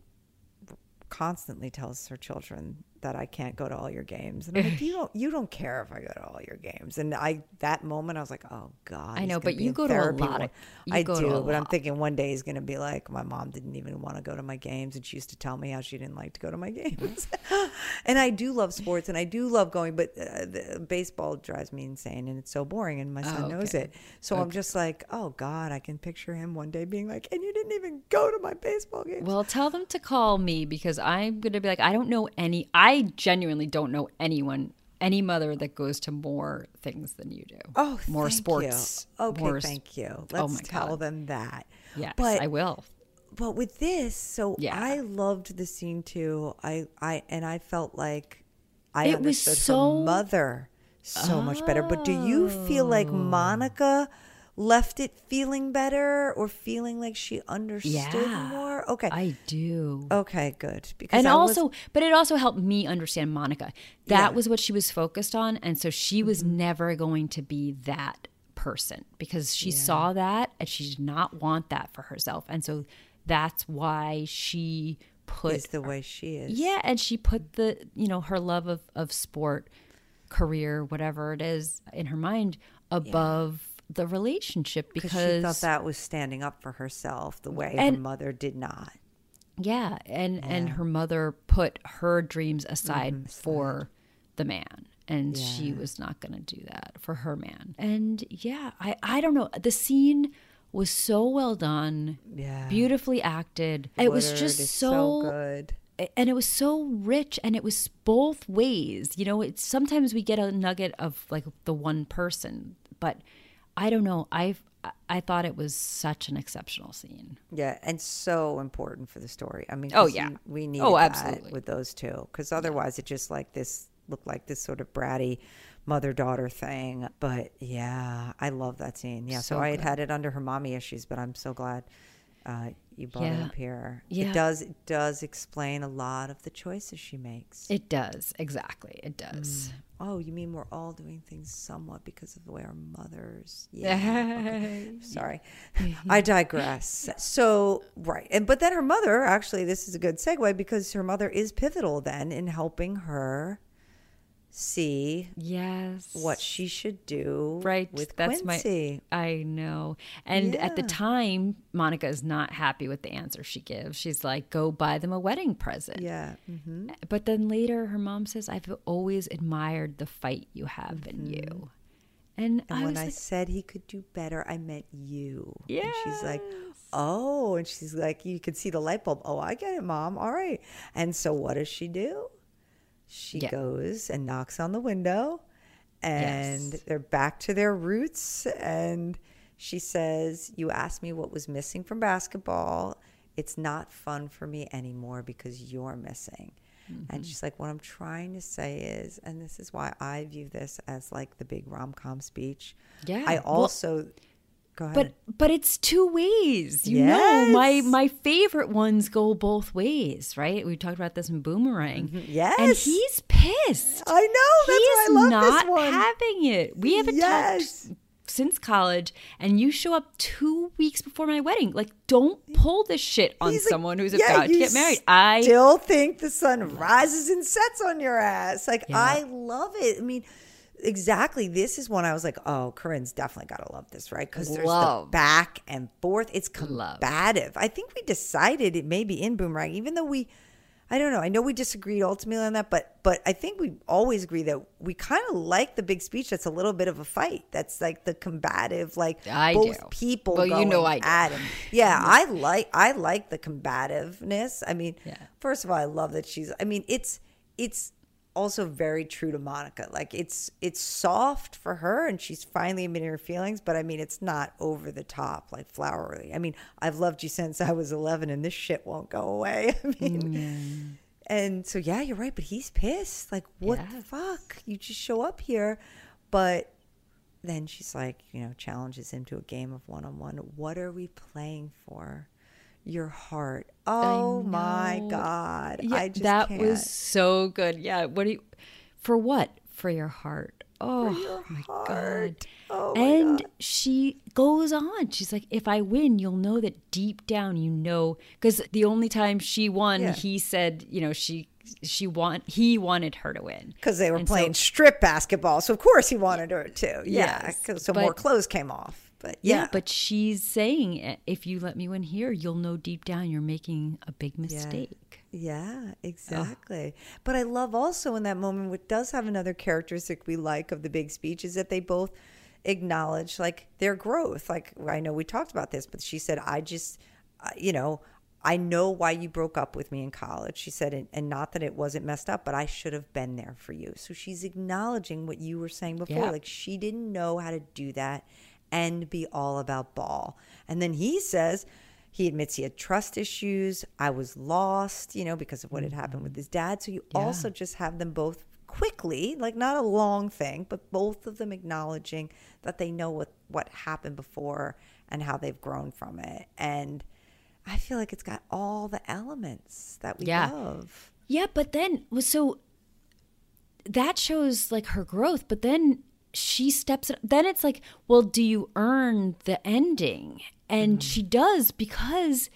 constantly tells her children that I can't go to all your games. And I'm like, you [laughs] don't you don't care if I go to all your games. And I that moment I was like, oh God. I know, but you go to a lot of- I do, but I'm thinking one day he's gonna be like, my mom didn't even want to go to my games and she used to tell me how she didn't like to go to my games. [laughs] [laughs] and I do love sports and I do love going, but uh, the, baseball drives me insane and it's so boring and my son Oh, knows it. So I'm just like, oh God, I can picture him one day being like, and you didn't even go to my baseball games. Well, tell them to call me because I'm going to be like, I don't know any, I genuinely don't know anyone, any mother that goes to more things than you do. Oh, more sports. You. Okay, more thank you. Oh Let's my tell God. them that. Yes, but I will. but with this, so Yeah. I loved the scene too. I I and I felt like I It was understood so- her mother so much better. But do you feel like Oh. Monica left it feeling better or feeling like she understood Yeah. more? Okay. I do. okay, good. Because and I was- also, but it also helped me understand Monica. That Yeah. Mm-hmm. was what she was focused on. And so she was never going to be that person because she saw that and she did not want that for herself. And so that's why she put is the way she is. Yeah, and she put the you know her love of of sport, career, whatever it is, in her mind above the relationship Because she thought that was standing up for herself the way her mother did not. yeah, and and her mother put her dreams aside Mm-hmm, for the man. And she was not going to do that for her man. And yeah, I, I don't know. The scene was so well done, Yeah. beautifully acted. It was just is so good. and it was so rich and it was both ways you know it's sometimes we get a nugget of like the one person but i don't know i i thought it was such an exceptional scene Yeah, and so important for the story. I mean, oh yeah. you- we need Oh, that absolutely. with those two because otherwise it just like this looked like this sort of bratty mother daughter thing. But yeah, I love that scene. Yeah, so, So I had had it under her mommy issues, but I'm so glad Uh, you brought it up here. Yeah. It does. It does explain a lot of the choices she makes. It does. Exactly. It does. Oh, you mean we're all doing things somewhat because of the way our mothers? [laughs] Yeah. okay. Sorry, I digress. So right, and but then her mother actually, this is a good segue because her mother is pivotal then in helping her see Yes. what she should do Right. with That's Quincy. my. I know. And at the time, Monica is not happy with the answer she gives. She's like, "Go buy them a wedding present." yeah. hmm But then later, her mom says, "I've always admired the fight you have in you." And, Mm-hmm. And I when I like, said he could do better, I meant you. And she's like, oh, and she's like, you could see the light bulb. Oh, I get it, mom. All right. And so what does she do? She Yeah. goes and knocks on the window, and Yes. they're back to their roots. And she says, You asked me what was missing from basketball. It's not fun for me anymore because you're missing. Mm-hmm. And she's like, What I'm trying to say is, and this is why I view this as like the big rom com speech. Yeah. I Well, also, go ahead. but but it's two ways. You know, my my favorite ones go both ways, right? We talked about this in Boomerang. Mm-hmm. Yes. And he's pissed. I know. That's why I He's love not this one. having it. We haven't Yes. talked since college, and you show up two weeks before my wedding. Like, don't pull this shit on He's like, someone who's "Yeah, about to get married. I still think the sun rises and sets on your ass. Like Yeah. I love it. I mean, exactly. This is one I was like, oh, Carinn's definitely got to love this, right? Because there's the Love. back and forth. It's Love. combative. I think we decided it may be in Boomerang, even though we. I don't know. I know we disagreed ultimately on that, but but I think we always agree that we kind of like the big speech. That's a little bit of a fight. That's like the combative, like I both do. people Well, you know I do. at him. Yeah, [laughs] I like I like the combativeness. I mean, Yeah. first of all, I love that she's. I mean, it's it's also very true to Monica. Like it's it's soft for her, and she's finally admitting her feelings. But I mean, it's not over the top, like flowery. I mean, I've loved you since I was eleven, and this shit won't go away. [laughs] I mean. Mm. And so, yeah, you're right. But he's pissed. Like, what the fuck? You just show up here. But then she's like, you know, challenges him to a game of one on one. What are we playing for? Your heart. Oh my. God. Yeah, I just that can't. was so good. Yeah. What do you? For what? For your heart. Oh your my god. Oh my and God. she goes on. She's like, if I win, you'll know that deep down, you know, because the only time she won, Yeah. he said, you know, she she want he wanted her to win because they were And so- playing strip basketball. So, of course, he wanted her to. Yeah. Yes, 'cause- so more clothes came off. But yeah. yeah. but she's saying, "Eh, if you let me win here, you'll know deep down you're making a big mistake. Yeah, exactly. But I love also in that moment, what does have another characteristic we like of the big speech is that they both acknowledge like their growth. Like I know we talked about this, but she said, I just, you know, I know why you broke up with me in college. She said, and, and not that it wasn't messed up, but I should have been there for you. So she's acknowledging what you were saying before. Yeah. Like she didn't know how to do that and be all about ball. And then he says, he admits he had trust issues. I was lost, you know, because of what had mm-hmm. happened with his dad. So you Yeah. also just have them both quickly, like not a long thing, but both of them acknowledging that they know what what happened before and how they've grown from it. And I feel like it's got all the elements that we Yeah. love. Yeah, but then so that shows like her growth, but then she steps it then it's like, well, do you earn the ending? And mm-hmm. she does because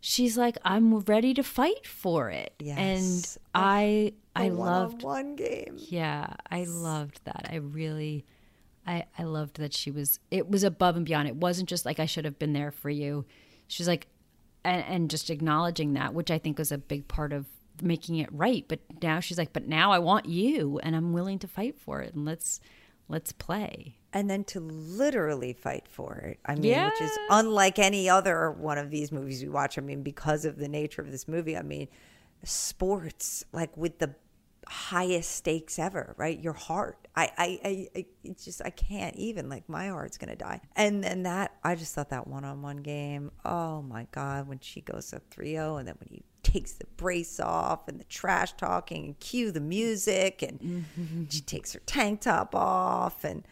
she's like, I'm ready to fight for it. Yes. And I I loved one game. yeah, I loved that. I really I I loved that she was it was above and beyond. It wasn't just like I should have been there for you. She's like and, and just acknowledging that, which I think was a big part of making it right. But now she's like, but now I want you and I'm willing to fight for it and let's let's play. and then to literally fight for it. I mean, which is unlike any other one of these movies we watch. I mean, because of the nature of this movie, I mean, sports like with the highest stakes ever, right? Your heart. I, I, I, it's just I can't even like my heart's gonna die. And then that I just thought that one on one game. Oh my god, when she goes up 3-0 and then when he takes the brace off and the trash talking and cue the music and she mm-hmm. takes her tank top off and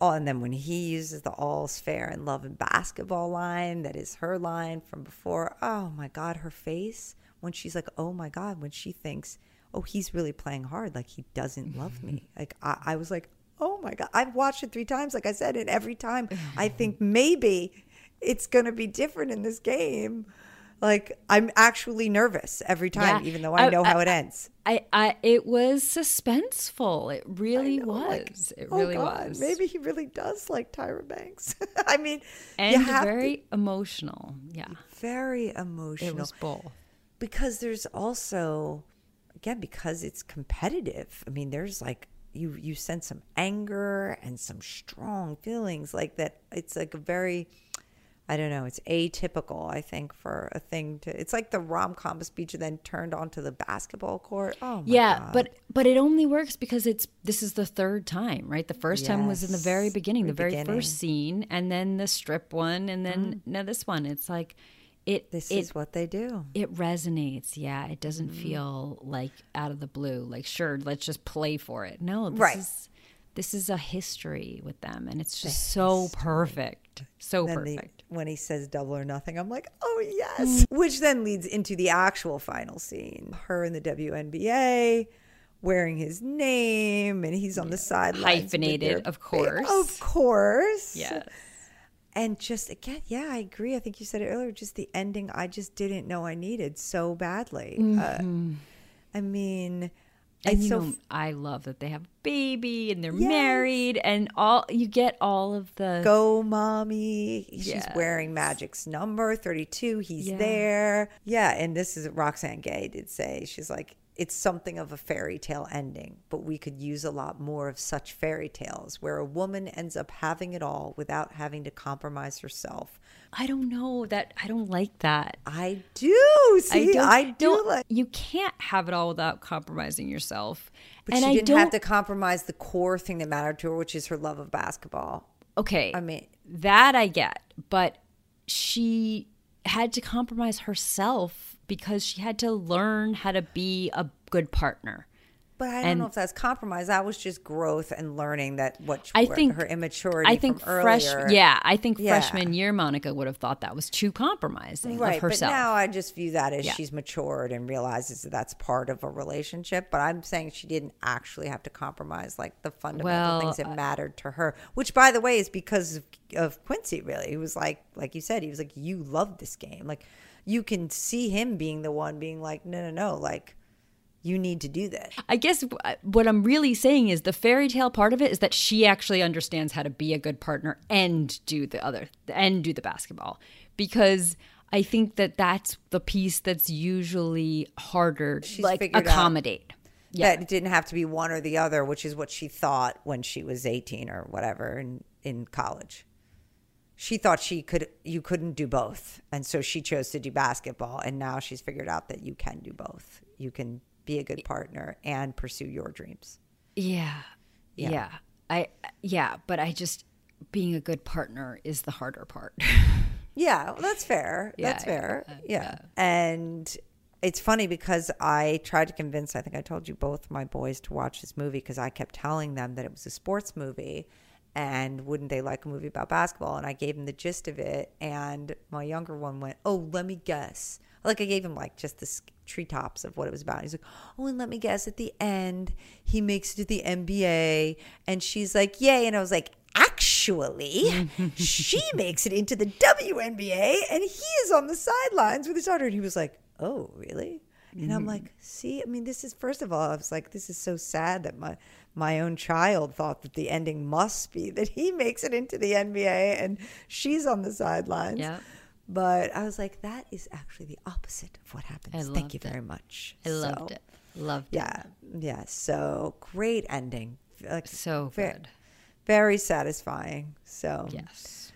Oh, and then when he uses the all's fair in love and basketball line, that is her line from before. Oh my God, her face when she's like, oh my God, when she thinks, oh, he's really playing hard, like he doesn't love me. Mm-hmm. Like I, I was like, oh my God. I've watched it three times, like I said, and every time I mm-hmm. think maybe it's gonna be different in this game. Like I'm actually nervous every time, Yeah. even though I I- know how I- it ends. I, I it was suspenseful. It really know, like, was. it oh really God, was. Maybe he really does like Tyra Banks. [laughs] I mean, and have to- very emotional. Yeah. very emotional. It was both. because there's also again because it's competitive i mean there's like you you sense some anger and some strong feelings like that it's like a very i don't know it's atypical i think for a thing to it's like the rom-com speech and then turned onto the basketball court oh my yeah, God. but but it only works because it's this is the third time, right? The first time was in the very beginning, the very very beginning. first scene, and then the strip one, and then now this one. It's like it this it is what they do it resonates. Yeah, it doesn't Mm-hmm. feel like out of the blue. Like sure, let's just play for it. No, this Right. is this is a history with them, and it's just so perfect, so then the, perfect. when he says double or nothing, I'm like, oh yes. Which then leads into the actual final scene. Her in the WNBA wearing his name and he's on the sidelines. with Hyphenated, of ba- course. Of course. Yes. And just again, yeah, I agree. I think you said it earlier. Just the ending, I just didn't know I needed so badly. Uh, I mean, Mm-hmm. And it's so know, I love that they have a baby and they're Yes. married and all you get all of the go mommy she's wearing magic's number 32 he's Yeah. there yeah and this is Roxane Gay did say she's like it's something of a fairy tale ending but we could use a lot more of such fairy tales where a woman ends up having it all without having to compromise herself I don't know that I don't like that. i do see don't- i, do don't- like you can't have it all without compromising yourself. but and she I didn't don't have to compromise the core thing that mattered to her which is her love of basketball Okay. i mean that I get, but she had to compromise herself because she had to learn how to be a good partner. But I don't And- know if that's compromise. That was just growth and learning that what I think her immaturity I think fresh, earlier. yeah, I think Yeah. freshman year Monica would have thought that was too compromising right. of But now I just view that as Yeah. she's matured and realizes that that's part of a relationship. But I'm saying she didn't actually have to compromise like the fundamental Well, things that uh, mattered to her. Which, by the way, is because of, of Quincy. Really, he was like, like you said, he was like, you love this game. Like you can see him being the one being like, no, no, no, like. You need to do this. I guess uh, what I'm really saying is the fairy tale part of it is that she actually understands how to be a good partner and do the other and do the basketball because I think that that's the piece that's usually harder She's like accommodate. Yeah. that it didn't have to be one or the other, which is what she thought when she was 18 or whatever in, in college. She thought she could you couldn't do both. And so she chose to do basketball and now she's figured out that you can do both. You can be a good partner and pursue your dreams. Yeah. Yeah. I yeah, but I just being a good partner is the harder part. [laughs] Yeah, well, that's fair. Yeah, that's yeah, fair. Uh, yeah. And it's funny because I tried to convince, I think I told you both my boys to watch this movie because I kept telling them that it was a sports movie and wouldn't they like a movie about basketball? And I gave him the gist of it. And my younger one went, Oh, let me guess. Like I gave him like just the treetops of what it was about. He's like, Oh, and let me guess at the end, he makes it to the NBA. And she's like, Yay. And I was like, Actually, [laughs] she makes it into the WNBA and he is on the sidelines with his daughter. And he was like, Oh, really? And I'm mm-hmm. like, see, I mean, this is first of all, I was like, this is so sad that my my own child thought that the ending must be that he makes it into the NBA and she's on the sidelines. Yep. But I was like, that is actually the opposite of what happens. Thank you it. very much. I loved it. Loved Yeah, yeah. So great ending. Like. So ve- good. very satisfying. So Yes.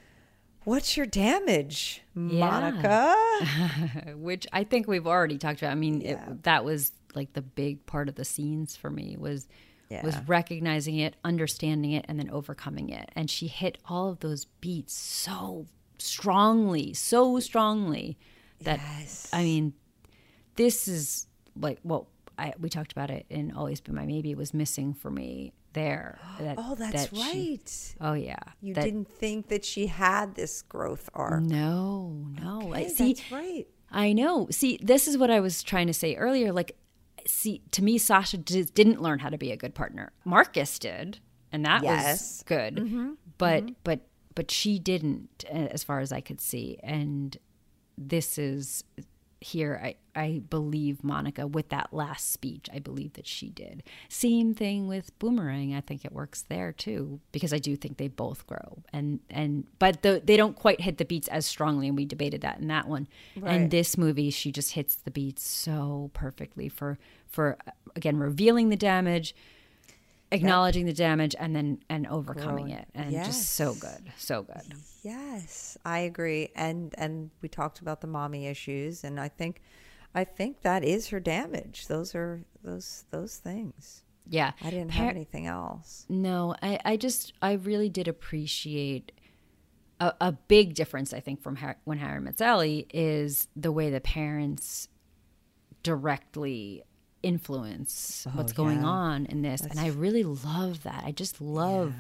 what's your damage, Yeah. Monica? [laughs] which I think we've already talked about. I mean, Yeah. it, that was like the big part of the scenes for me was was recognizing it, understanding it, and then overcoming it. And she hit all of those beats so strongly, so strongly that Yes. I mean, this is like well, I we talked about it in Always Been My Maybe. Was missing for me there. That, Oh, that's that she- right. oh yeah. you That- didn't think that she had this growth arc. No, no. I see. that's right. I know. See, this is what I was trying to say earlier. Like, see, to me, Sasha d- didn't learn how to be a good partner. Marcus did, and that was Yes. good. Mm-hmm. But mm-hmm. but but she didn't, as far as I could see. And this is here. I I believe Monica with that last speech. I believe that she did. Same thing with Boomerang. I think it works there too because I do think they both grow and and but the, they don't quite hit the beats as strongly. And we debated that in that one. Right. And this movie, she just hits the beats so perfectly for for again revealing the damage, acknowledging the damage, and then and overcoming Growing. it, and just so good, so good. Yes, I agree. And and we talked about the mommy issues, and I think, I think that is her damage. Those are those those things. Yeah, I didn't Par- have anything else. No, I, I just, I really did appreciate a, a big difference, I think, from Har- when Harry Met Sally is the way the parents directly influence oh, what's going Oh, yeah. on in this. and I really love that. I just love,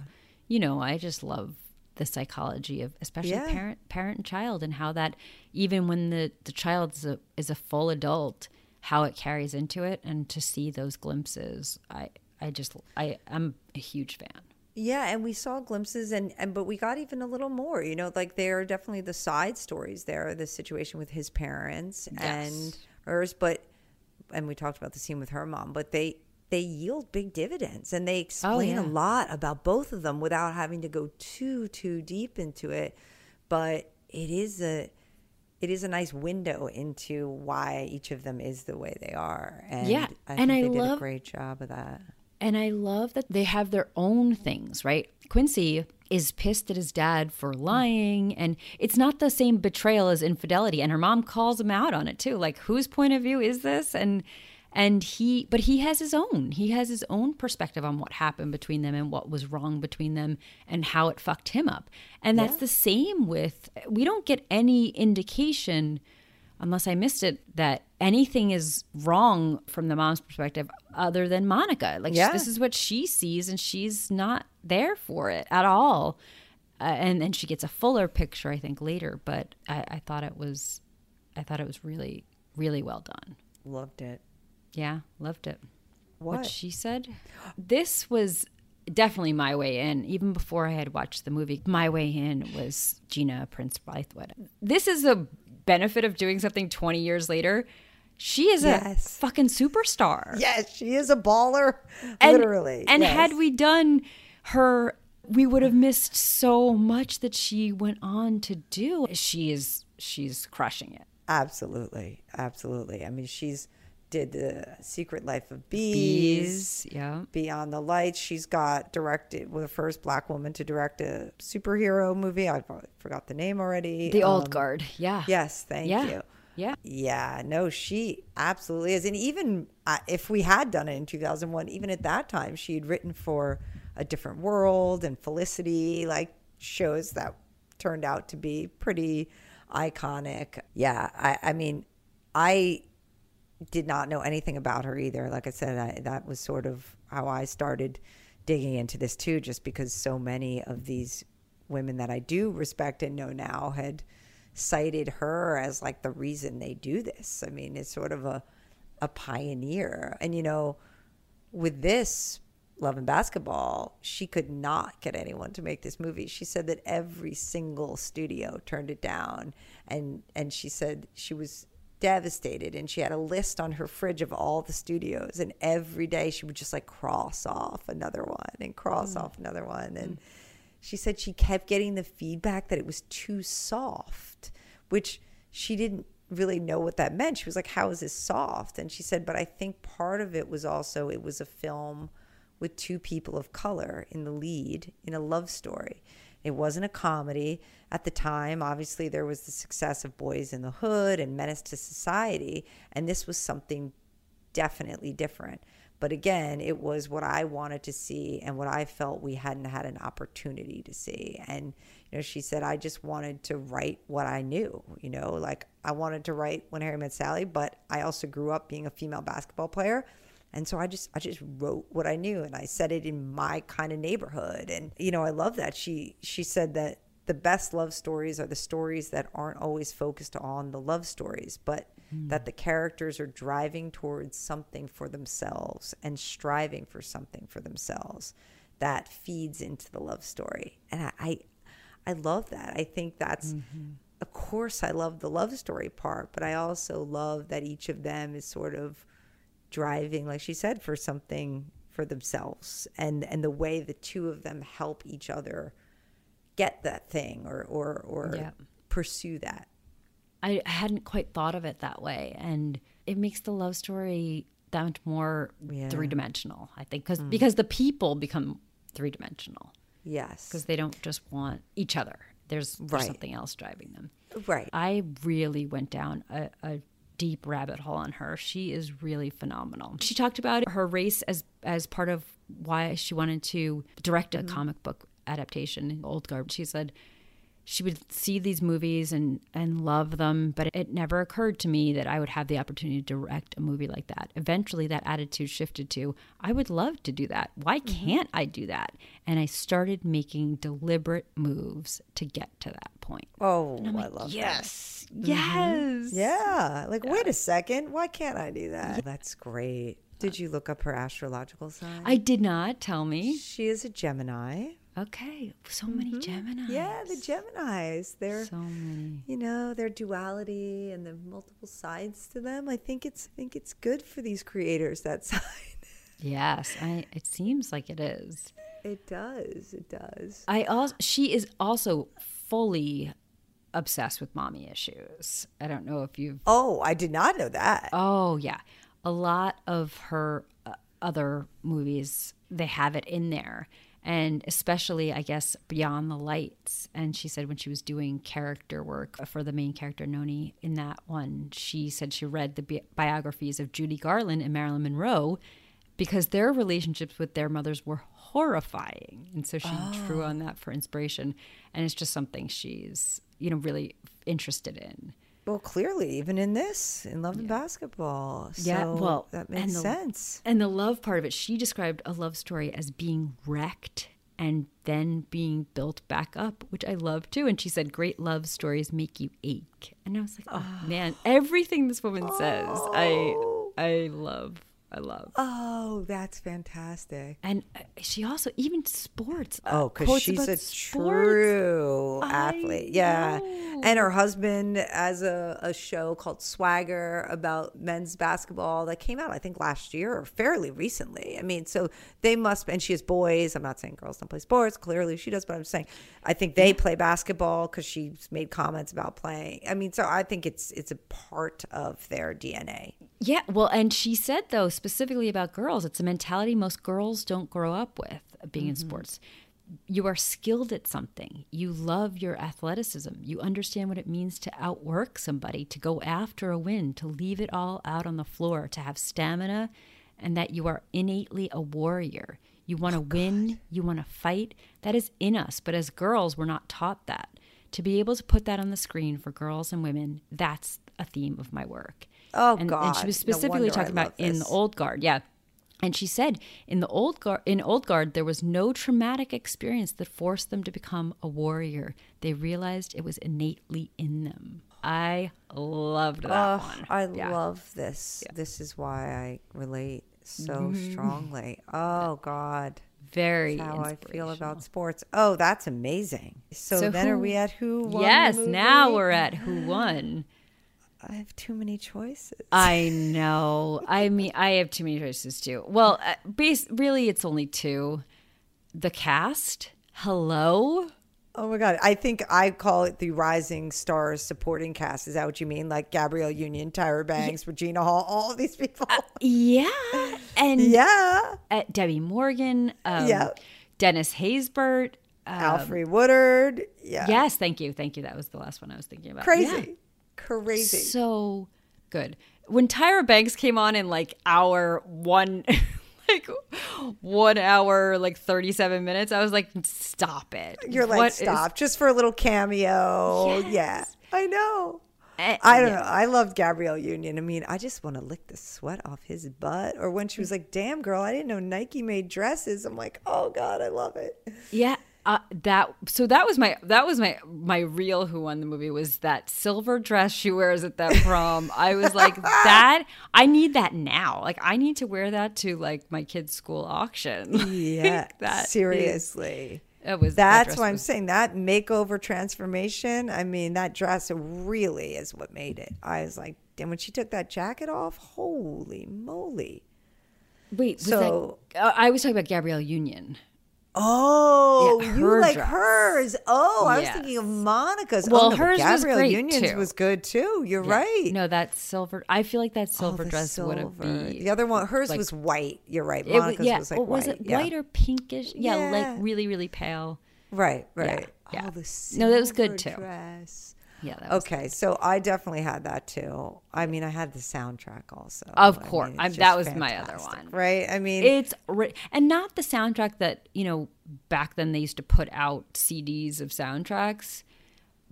you know, I just love the psychology of especially Yeah. parent parent and child and how that even when the the child is a, is a full adult how it carries into it and to see those glimpses i i just i i'm a huge fan Yeah, and we saw glimpses, and and but we got even a little more. You know, like there are definitely the side stories there. The situation with his parents and Yes. hers, but and we talked about the scene with her mom, but they they yield big dividends, and they oh, explain a yeah. lot about both of them without having to go too too deep into it. But it is a it is a nice window into why each of them is the way they are. And Yeah, I and think I they did a love- great job of that. And I love that they have their own things, right? Quincy is pissed at his dad for lying, and it's not the same betrayal as infidelity. And her mom calls him out on it too. Like, whose point of view is this? And and he, but he has his own. He has his own perspective on what happened between them and what was wrong between them and how it fucked him up. And that's the same with. We don't get any indication unless I missed it, that anything is wrong from the mom's perspective other than Monica. Like, Yeah. this is what she sees, and she's not there for it at all. Uh, and then she gets a fuller picture, I think, later. But I, I thought it was, I thought it was really, really well done. Loved it. Yeah, loved it. What? she said. This was definitely my way in. Even before I had watched the movie, my way in was Gina Prince Bythewood. This is the benefit of doing something 20 years later. She is a fucking superstar. Yes, she is a baller, And- literally. And yes. had we done her, we would have missed so much that she went on to do. She is she's crushing it. absolutely, absolutely. I mean, she's did the Secret Life of Bees, Bees, yeah. Beyond the Lights. She's got directed, the first black woman to direct a superhero movie. I forgot the name already. The old Um, guard. Yeah. Yes, thank yeah. you. Yeah. Yeah, no, she absolutely is. And even uh, if we had done it in 2001, even at that time, she had written for A Different World and Felicity, like shows that turned out to be pretty iconic. Yeah, I, I mean, I did not know anything about her either. Like I said, I, that was sort of how I started digging into this too, just because so many of these women that I do respect and know now had cited her as like the reason they do this. I mean, it's sort of a a pioneer. And you know, with this Love and Basketball, she could not get anyone to make this movie. She said that every single studio turned it down and and she said she was devastated and she had a list on her fridge of all the studios and every day she would just like cross off another one and cross mm. off another one and mm. she said she kept getting the feedback that it was too soft, which she didn't really know what that meant. She was like, How is this soft? And she said, But I think part of it was also it was a film with two people of color in the lead in a love story. It wasn't a comedy. At the time, obviously, there was the success of Boyz n the Hood and Menace to Society, and this was something definitely different. But again, it was what I wanted to see and what I felt we hadn't had an opportunity to see. And, you know, she said, I just wanted to write what I knew, you know, like I wanted to write When Harry Met Sally, but I also grew up being a female basketball player. And so I just I just wrote what I knew and I said it in my kind of neighborhood. And you know, I love that. She she said that the best love stories are the stories that aren't always focused on the love stories, but mm. that the characters are driving towards something for themselves and striving for something for themselves that feeds into the love story. And I I, I love that. I think that's mm-hmm. of course I love the love story part, but I also love that each of them is sort of driving, like she said, for something for themselves and and the way the two of them help each other get that thing or or or yeah. pursue that. I hadn't quite thought of it that way, and it makes the love story that much more yeah. three dimensional. I think because mm. because the people become three dimensional. Yes, because they don't just want each other. There's, there's right. something else driving them. Right. I really went down a, a deep rabbit hole on her. She is really phenomenal. She talked about her race as as part of why she wanted to direct a mm-hmm. comic book adaptation, Old Guard. She said she would see these movies and and love them, but it never occurred to me that I would have the opportunity to direct a movie like that. Eventually, that attitude shifted to I would love to do that. Why mm-hmm. can't I do that? And I started making deliberate moves to get to that point. Oh, I like, love yes, that. Yes, mm-hmm. Yeah, like yeah. wait a second, why can't I do that? Yeah. That's great. Did you look up her astrological sign? I did not. Tell me. She is a Gemini. Okay, so many mm-hmm. Geminis. Yeah, the Geminis. They're so many. You know, their duality and the multiple sides to them. I think it's I think it's good for these creators that [laughs] side. Yes, I, it seems like it is. It does. It does. I also she is also fully obsessed with mommy issues. I don't know if you've Oh, I did not know that. Oh, yeah. A lot of her uh, other movies they have it in there and especially i guess beyond the lights. And she said when she was doing character work for the main character noni in that one she said she read the bi- biographies of judy garland and marilyn monroe because their relationships with their mothers were horrifying. And so she oh. drew on that for inspiration. And it's just something she's you know really interested in well, clearly, even in this, in Love yeah. and Basketball. So yeah, well, that makes and the, sense. And the love part of it, she described a love story as being wrecked and then being built back up, which I love too. And she said, Great love stories make you ache. And I was like, Oh, oh. man, [sighs] everything this woman oh. says, I oh. I love. I love. Oh, that's fantastic. And uh, she also even sports. Uh, oh, because she's a sports. true athlete. Yeah. And her husband has a, a show called Swagger about men's basketball that came out, I think, last year or fairly recently. I mean, so they must, and she has boys. I'm not saying girls don't play sports. Clearly she does, but I'm saying I think they play basketball because she's made comments about playing. I mean, so I think it's it's a part of their DNA. Yeah. Well, and she said, though, specifically about girls, it's a mentality most girls don't grow up with being mm-hmm. in sports you are skilled at something. You love your athleticism. You understand what it means to outwork somebody, to go after a win, to leave it all out on the floor, to have stamina, and that you are innately a warrior. You want to oh, win, you want to fight. That is in us. But as girls, we're not taught that. To be able to put that on the screen for girls and women, that's a theme of my work. Oh and, God! And she was specifically no talking about in the old guard. Yeah, and she said in the old guard, in old guard there was no traumatic experience that forced them to become a warrior. They realized it was innately in them. I loved that oh, one. I yeah. love this. Yeah. This is why I relate so mm-hmm. strongly. Oh God. Very that's how I feel about sports. Oh, that's amazing. So, so then who, are we at who won? Yes, now we're at who won. I have too many choices. I know. I mean, I have too many choices too. Well, uh, base really, it's only two. The cast. Hello. Oh my god! I think I call it the Rising Stars supporting cast. Is that what you mean? Like Gabrielle Union, Tyra Banks, yeah. Regina Hall, all these people. Uh, yeah, and [laughs] yeah, uh, Debbie Morgan. Um, yeah, Dennis Haysbert. Um, Alfre Woodard. Yeah. Yes, thank you, thank you. That was the last one I was thinking about. Crazy. Yeah crazy. So good. When Tyra Banks came on in like hour one, [laughs] like one hour, like 37 minutes, I was like, stop it. You're like, what stop, is- just for a little cameo. Yes. Yeah, I know. Eh, I don't yeah. know. I loved Gabrielle Union. I mean, I just want to lick the sweat off his butt. Or when she was like, "Damn, girl, I didn't know Nike made dresses." I'm like, "Oh God, I love it." Yeah, uh, that so that was my that was my my real who won the movie was that silver dress she wears at that prom. I was like [laughs] that. I need that now. Like I need to wear that to like my kid's school auction. [laughs] Yeah, That is- seriously. It was That's why I'm was- saying that makeover transformation. I mean, that dress really is what made it. I was like, and when she took that jacket off, holy moly! Wait, was So- that, uh, I was talking about Gabrielle Union. Oh, Yeah, you like dress. hers? Oh, I was thinking of Monica's. Oh, well, oh, no, hers was Gabrielle great, Union's too. was good too. You're Yeah. right. No, that silver. I feel like that Oh, silver the dress would have been The other one, hers like- was white. You're right. It yeah, was like or was it yeah. white or pinkish? Yeah, like really, really pale. Right, right. Oh, yeah. Oh, the No, that was good, too. Dress. Yeah, that was Okay, so I definitely had that too. I mean, I had the soundtrack also. Of I course. mean, I- that was my other one. right? I mean, It's ri- and not the soundtrack that you know back then they used to put out CDs of soundtracks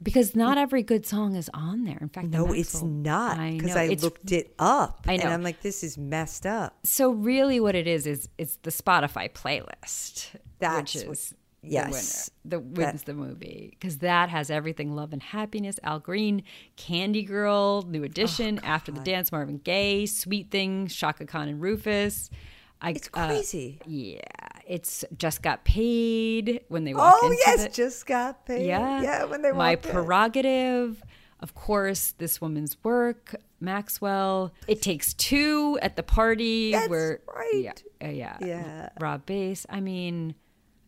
because not mm. every good song is on there. In fact, no, it's not because know. I, looked it up. I know. and I'm like, this is messed up. So really, what it is is it's the Spotify playlist, That's is yes. the winner, that wins the movie because that has everything: Love and Happiness, Al Green, Candy Girl, New Edition, Oh, After the Dance, Marvin Gaye, Sweet Thing, Chaka Khan and Rufus. I, It's uh, crazy. yeah, it's just got paid when they walk oh yes, the- just got paid. yeah, yeah. When they my walked in. prerogative. Of course, this woman's work, Maxwell. It takes two at the party That's where right. yeah, uh, yeah, Yeah. Rob Base. I mean,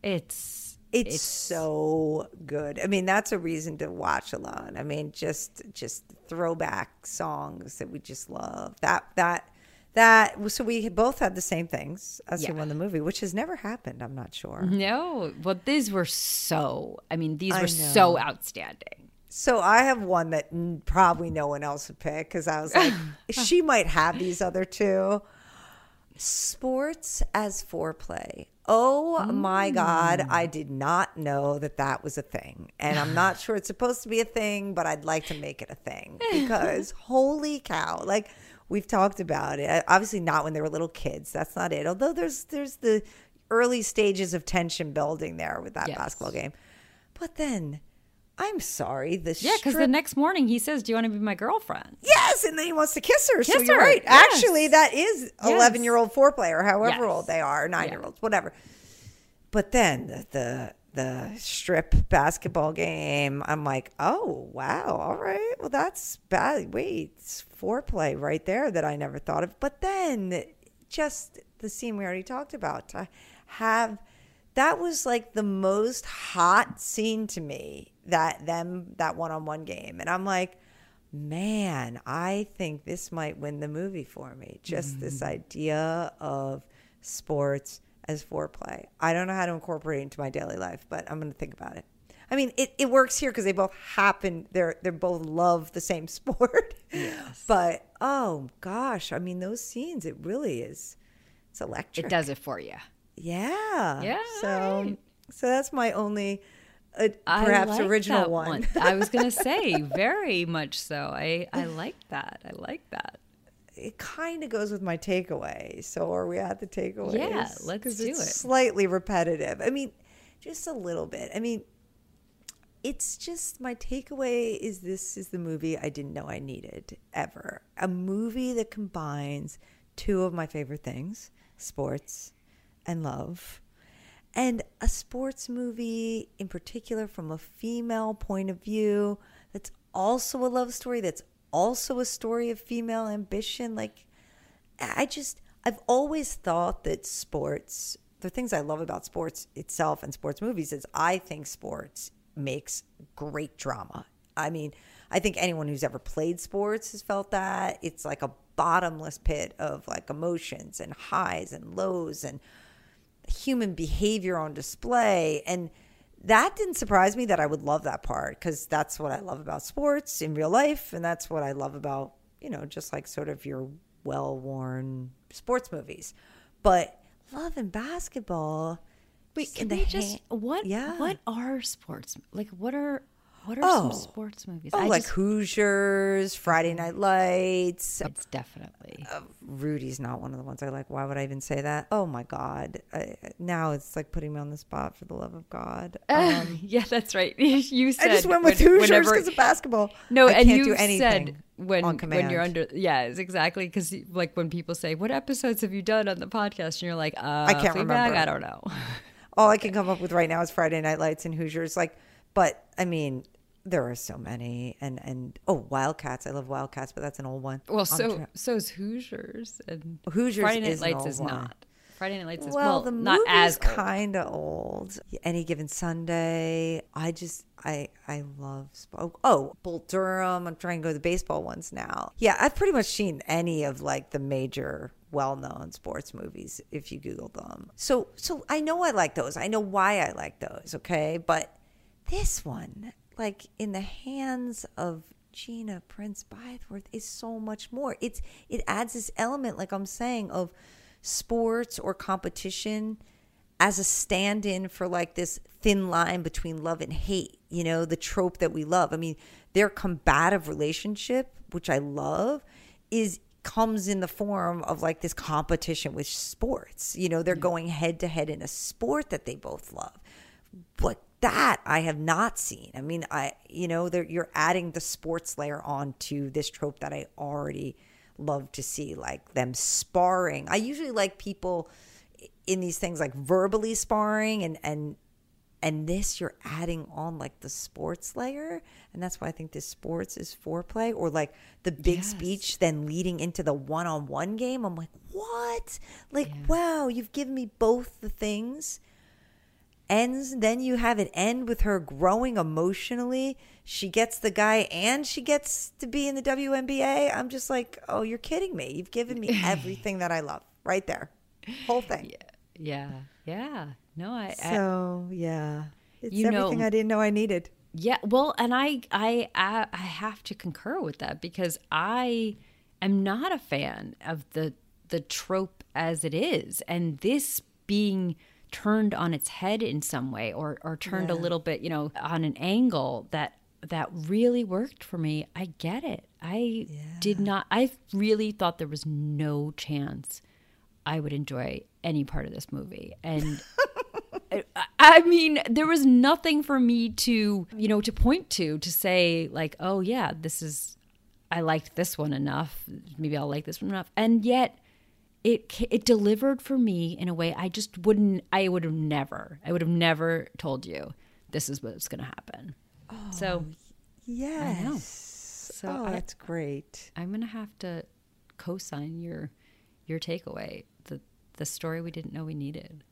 it's It's, so good. I mean, that's a reason to watch alone. I mean, just just throwback songs that we just love. That that that. So we both had the same things as who Yeah. won the movie, which has never happened. I'm not sure. no. Well, these were so. I mean, these were so outstanding. So I have one that probably no one else would pick because I was like, [laughs] she might have these other two. Sports as foreplay. Oh my God. Oh. I did not know that that was a thing. And I'm not sure it's supposed to be a thing, but I'd like to make it a thing because [laughs] holy cow. Like we've talked about it. Uh, obviously, not when they were little kids. That's not it. Although there's, there's the early stages of tension building there with that Yes. basketball game. But then, I'm sorry, the Yeah, because the next morning he says, "Do you want to be my girlfriend?" Yes, and then he wants to kiss her. so Kiss you're her, right. yes. Actually, that is eleven year old foreplay or however Yes. old they are, nine year olds, whatever. But then the, the the strip basketball game, I'm like, oh wow, all right. Well, that's bad. Wait, it's foreplay right there that I never thought of. But then just the scene we already talked about to have that was like the most hot scene to me that them that one on one game, and I'm like man, I think this might win the movie for me. Just this mm. idea of sports as foreplay. I don't know how to incorporate it into my daily life, but I'm going to think about it. I mean, it, it works here because they both happen. They're they both love the same [laughs] sport. Yes. But oh gosh, I mean, those scenes. It really is. It's electric. It does it for you. Yeah. Yeah, So so that's my only, uh, perhaps like original that one. I was gonna [laughs] say very much so. I I like that. I like that. it kind of goes with my takeaway. So are we at the takeaways? Yeah, let's do it's it. Slightly repetitive. I mean, just a little bit. I mean, it's just my takeaway is this is the movie I didn't know I needed ever. A movie that combines two of my favorite things, sports and love. And a sports movie in particular from a female point of view that's also a love story that's also a story of female ambition like I just I've always thought that sports the things I love about sports itself and sports movies is I think sports makes great drama. I mean, I think anyone who's ever played sports has felt that. It's like a bottomless pit of like emotions and highs and lows and human behavior on display and that didn't surprise me that I would love that part because that's what I love about sports in real life and that's what I love about you know just like sort of your well-worn sports movies but love and basketball Wait, can we just hand- what? Yeah. What are sports like? What are What are Oh. some sports movies? Oh, I like just- Hoosiers, Friday Night Lights. it's definitely. Uh, Rudy's not one of the ones I like. Why would I even say that? Oh my God. I, now it's like putting me on the spot for the love of God. [laughs] Um, yeah, that's right. [laughs] you I just went with when- Hoosiers whenever- because of basketball. No, I and you said when when you're under yeah, it's exactly because like when people say what episodes have you done on the podcast, and you're like, uh, I can't Fleabag? remember. I don't know. [laughs] All I can come up with right now is Friday Night Lights and Hoosiers. Like, but I mean, there are so many. And and oh, Wildcats. I love Wildcats, but that's an old one. Well, so tra- so's Hoosiers and Hoosiers Friday Night is Lights is one. not. Friday Night Lights is well, well, the not as kind of old. Any given Sunday, I just I I love sp- oh, oh Bull Durham. I'm trying to go to the baseball ones now. Yeah, I've pretty much seen any of like the major well-known sports movies if you Google them. So so I know I like those. I know why I like those. Okay, but this one, like in the hands of Gina Prince Bythewood, is so much more. It's it adds this element, like I'm saying, of sports or competition as a stand-in for like this thin line between love and hate you know the trope that we love. I mean their combative relationship which i love is comes in the form of like this competition with sports. You know they're going head to head in a sport that they both love. But that I have not seen. I mean, I you know, you're adding the sports layer onto this trope that I already love to see, like them sparring. I usually like people in these things like verbally sparring, and and and this you're adding on like the sports layer, and that's why I think this sports is foreplay or like the big Yes. speech then leading into the one-on-one game. I'm like, what? Like, wow, you've given me both the things ends then you have it end with her growing emotionally. She gets the guy and she gets to be in the WNBA I'm just like oh you're kidding me. You've given me [laughs] everything that I love right there. Whole thing. Yeah, yeah. No, I, I so yeah. It's You know- everything I didn't know I needed. Yeah, well, and I, I, I, I have to concur with that because I am not a fan of the the trope as it is, and this being turned on its head in some way, or or turned a little bit, you know, on an angle that that really worked for me. I get it. I did not. I really thought there was no chance I would enjoy any part of this movie, and. [laughs] I- I mean, there was nothing for me to, you know, to point to to say like, oh yeah, this is, I liked this one enough. Maybe I'll like this one enough. And yet, it it delivered for me in a way I just wouldn't. I would have never. I would have never told you this is what's going to happen. Oh, so yes So oh I- that's great I'm going to have to co-sign your your takeaway. The the story we didn't know we needed.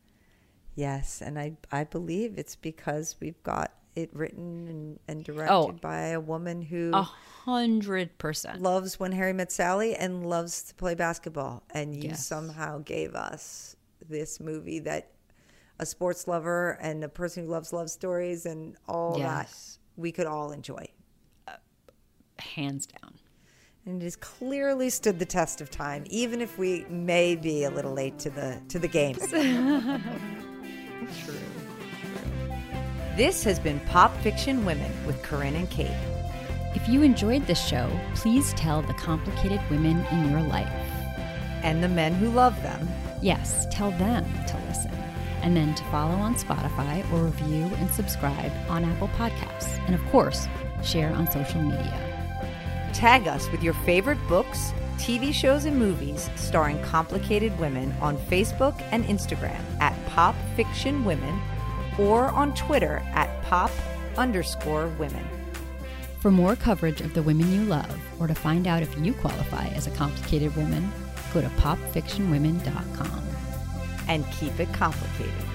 yes and I I believe it's because we've got it written and, and oh. directed Oh. by a woman who A hundred percent. loves when Harry met Sally and loves to play basketball. And you Yes. somehow gave us this movie that a sports lover and a person who loves love stories and all Yes. that we could all enjoy. Uh, hands down. And it has clearly stood the test of time, even if we may be a little late to the to the game. [laughs] This has been Pop Fiction Women with Carinn and Kate. If you enjoyed this show, please tell the complicated women in your life. And the men who love them. Yes, tell them to listen. And then to follow on Spotify or review and subscribe on Apple Podcasts. And of course, share on social media. Tag us with your favorite books, TV shows, and movies starring complicated women on Facebook and Instagram at Pop Fiction Women or on Twitter at Pop underscore women. For more coverage of the women you love, or to find out if you qualify as a complicated woman, go to popfictionwomen.com. And keep it complicated.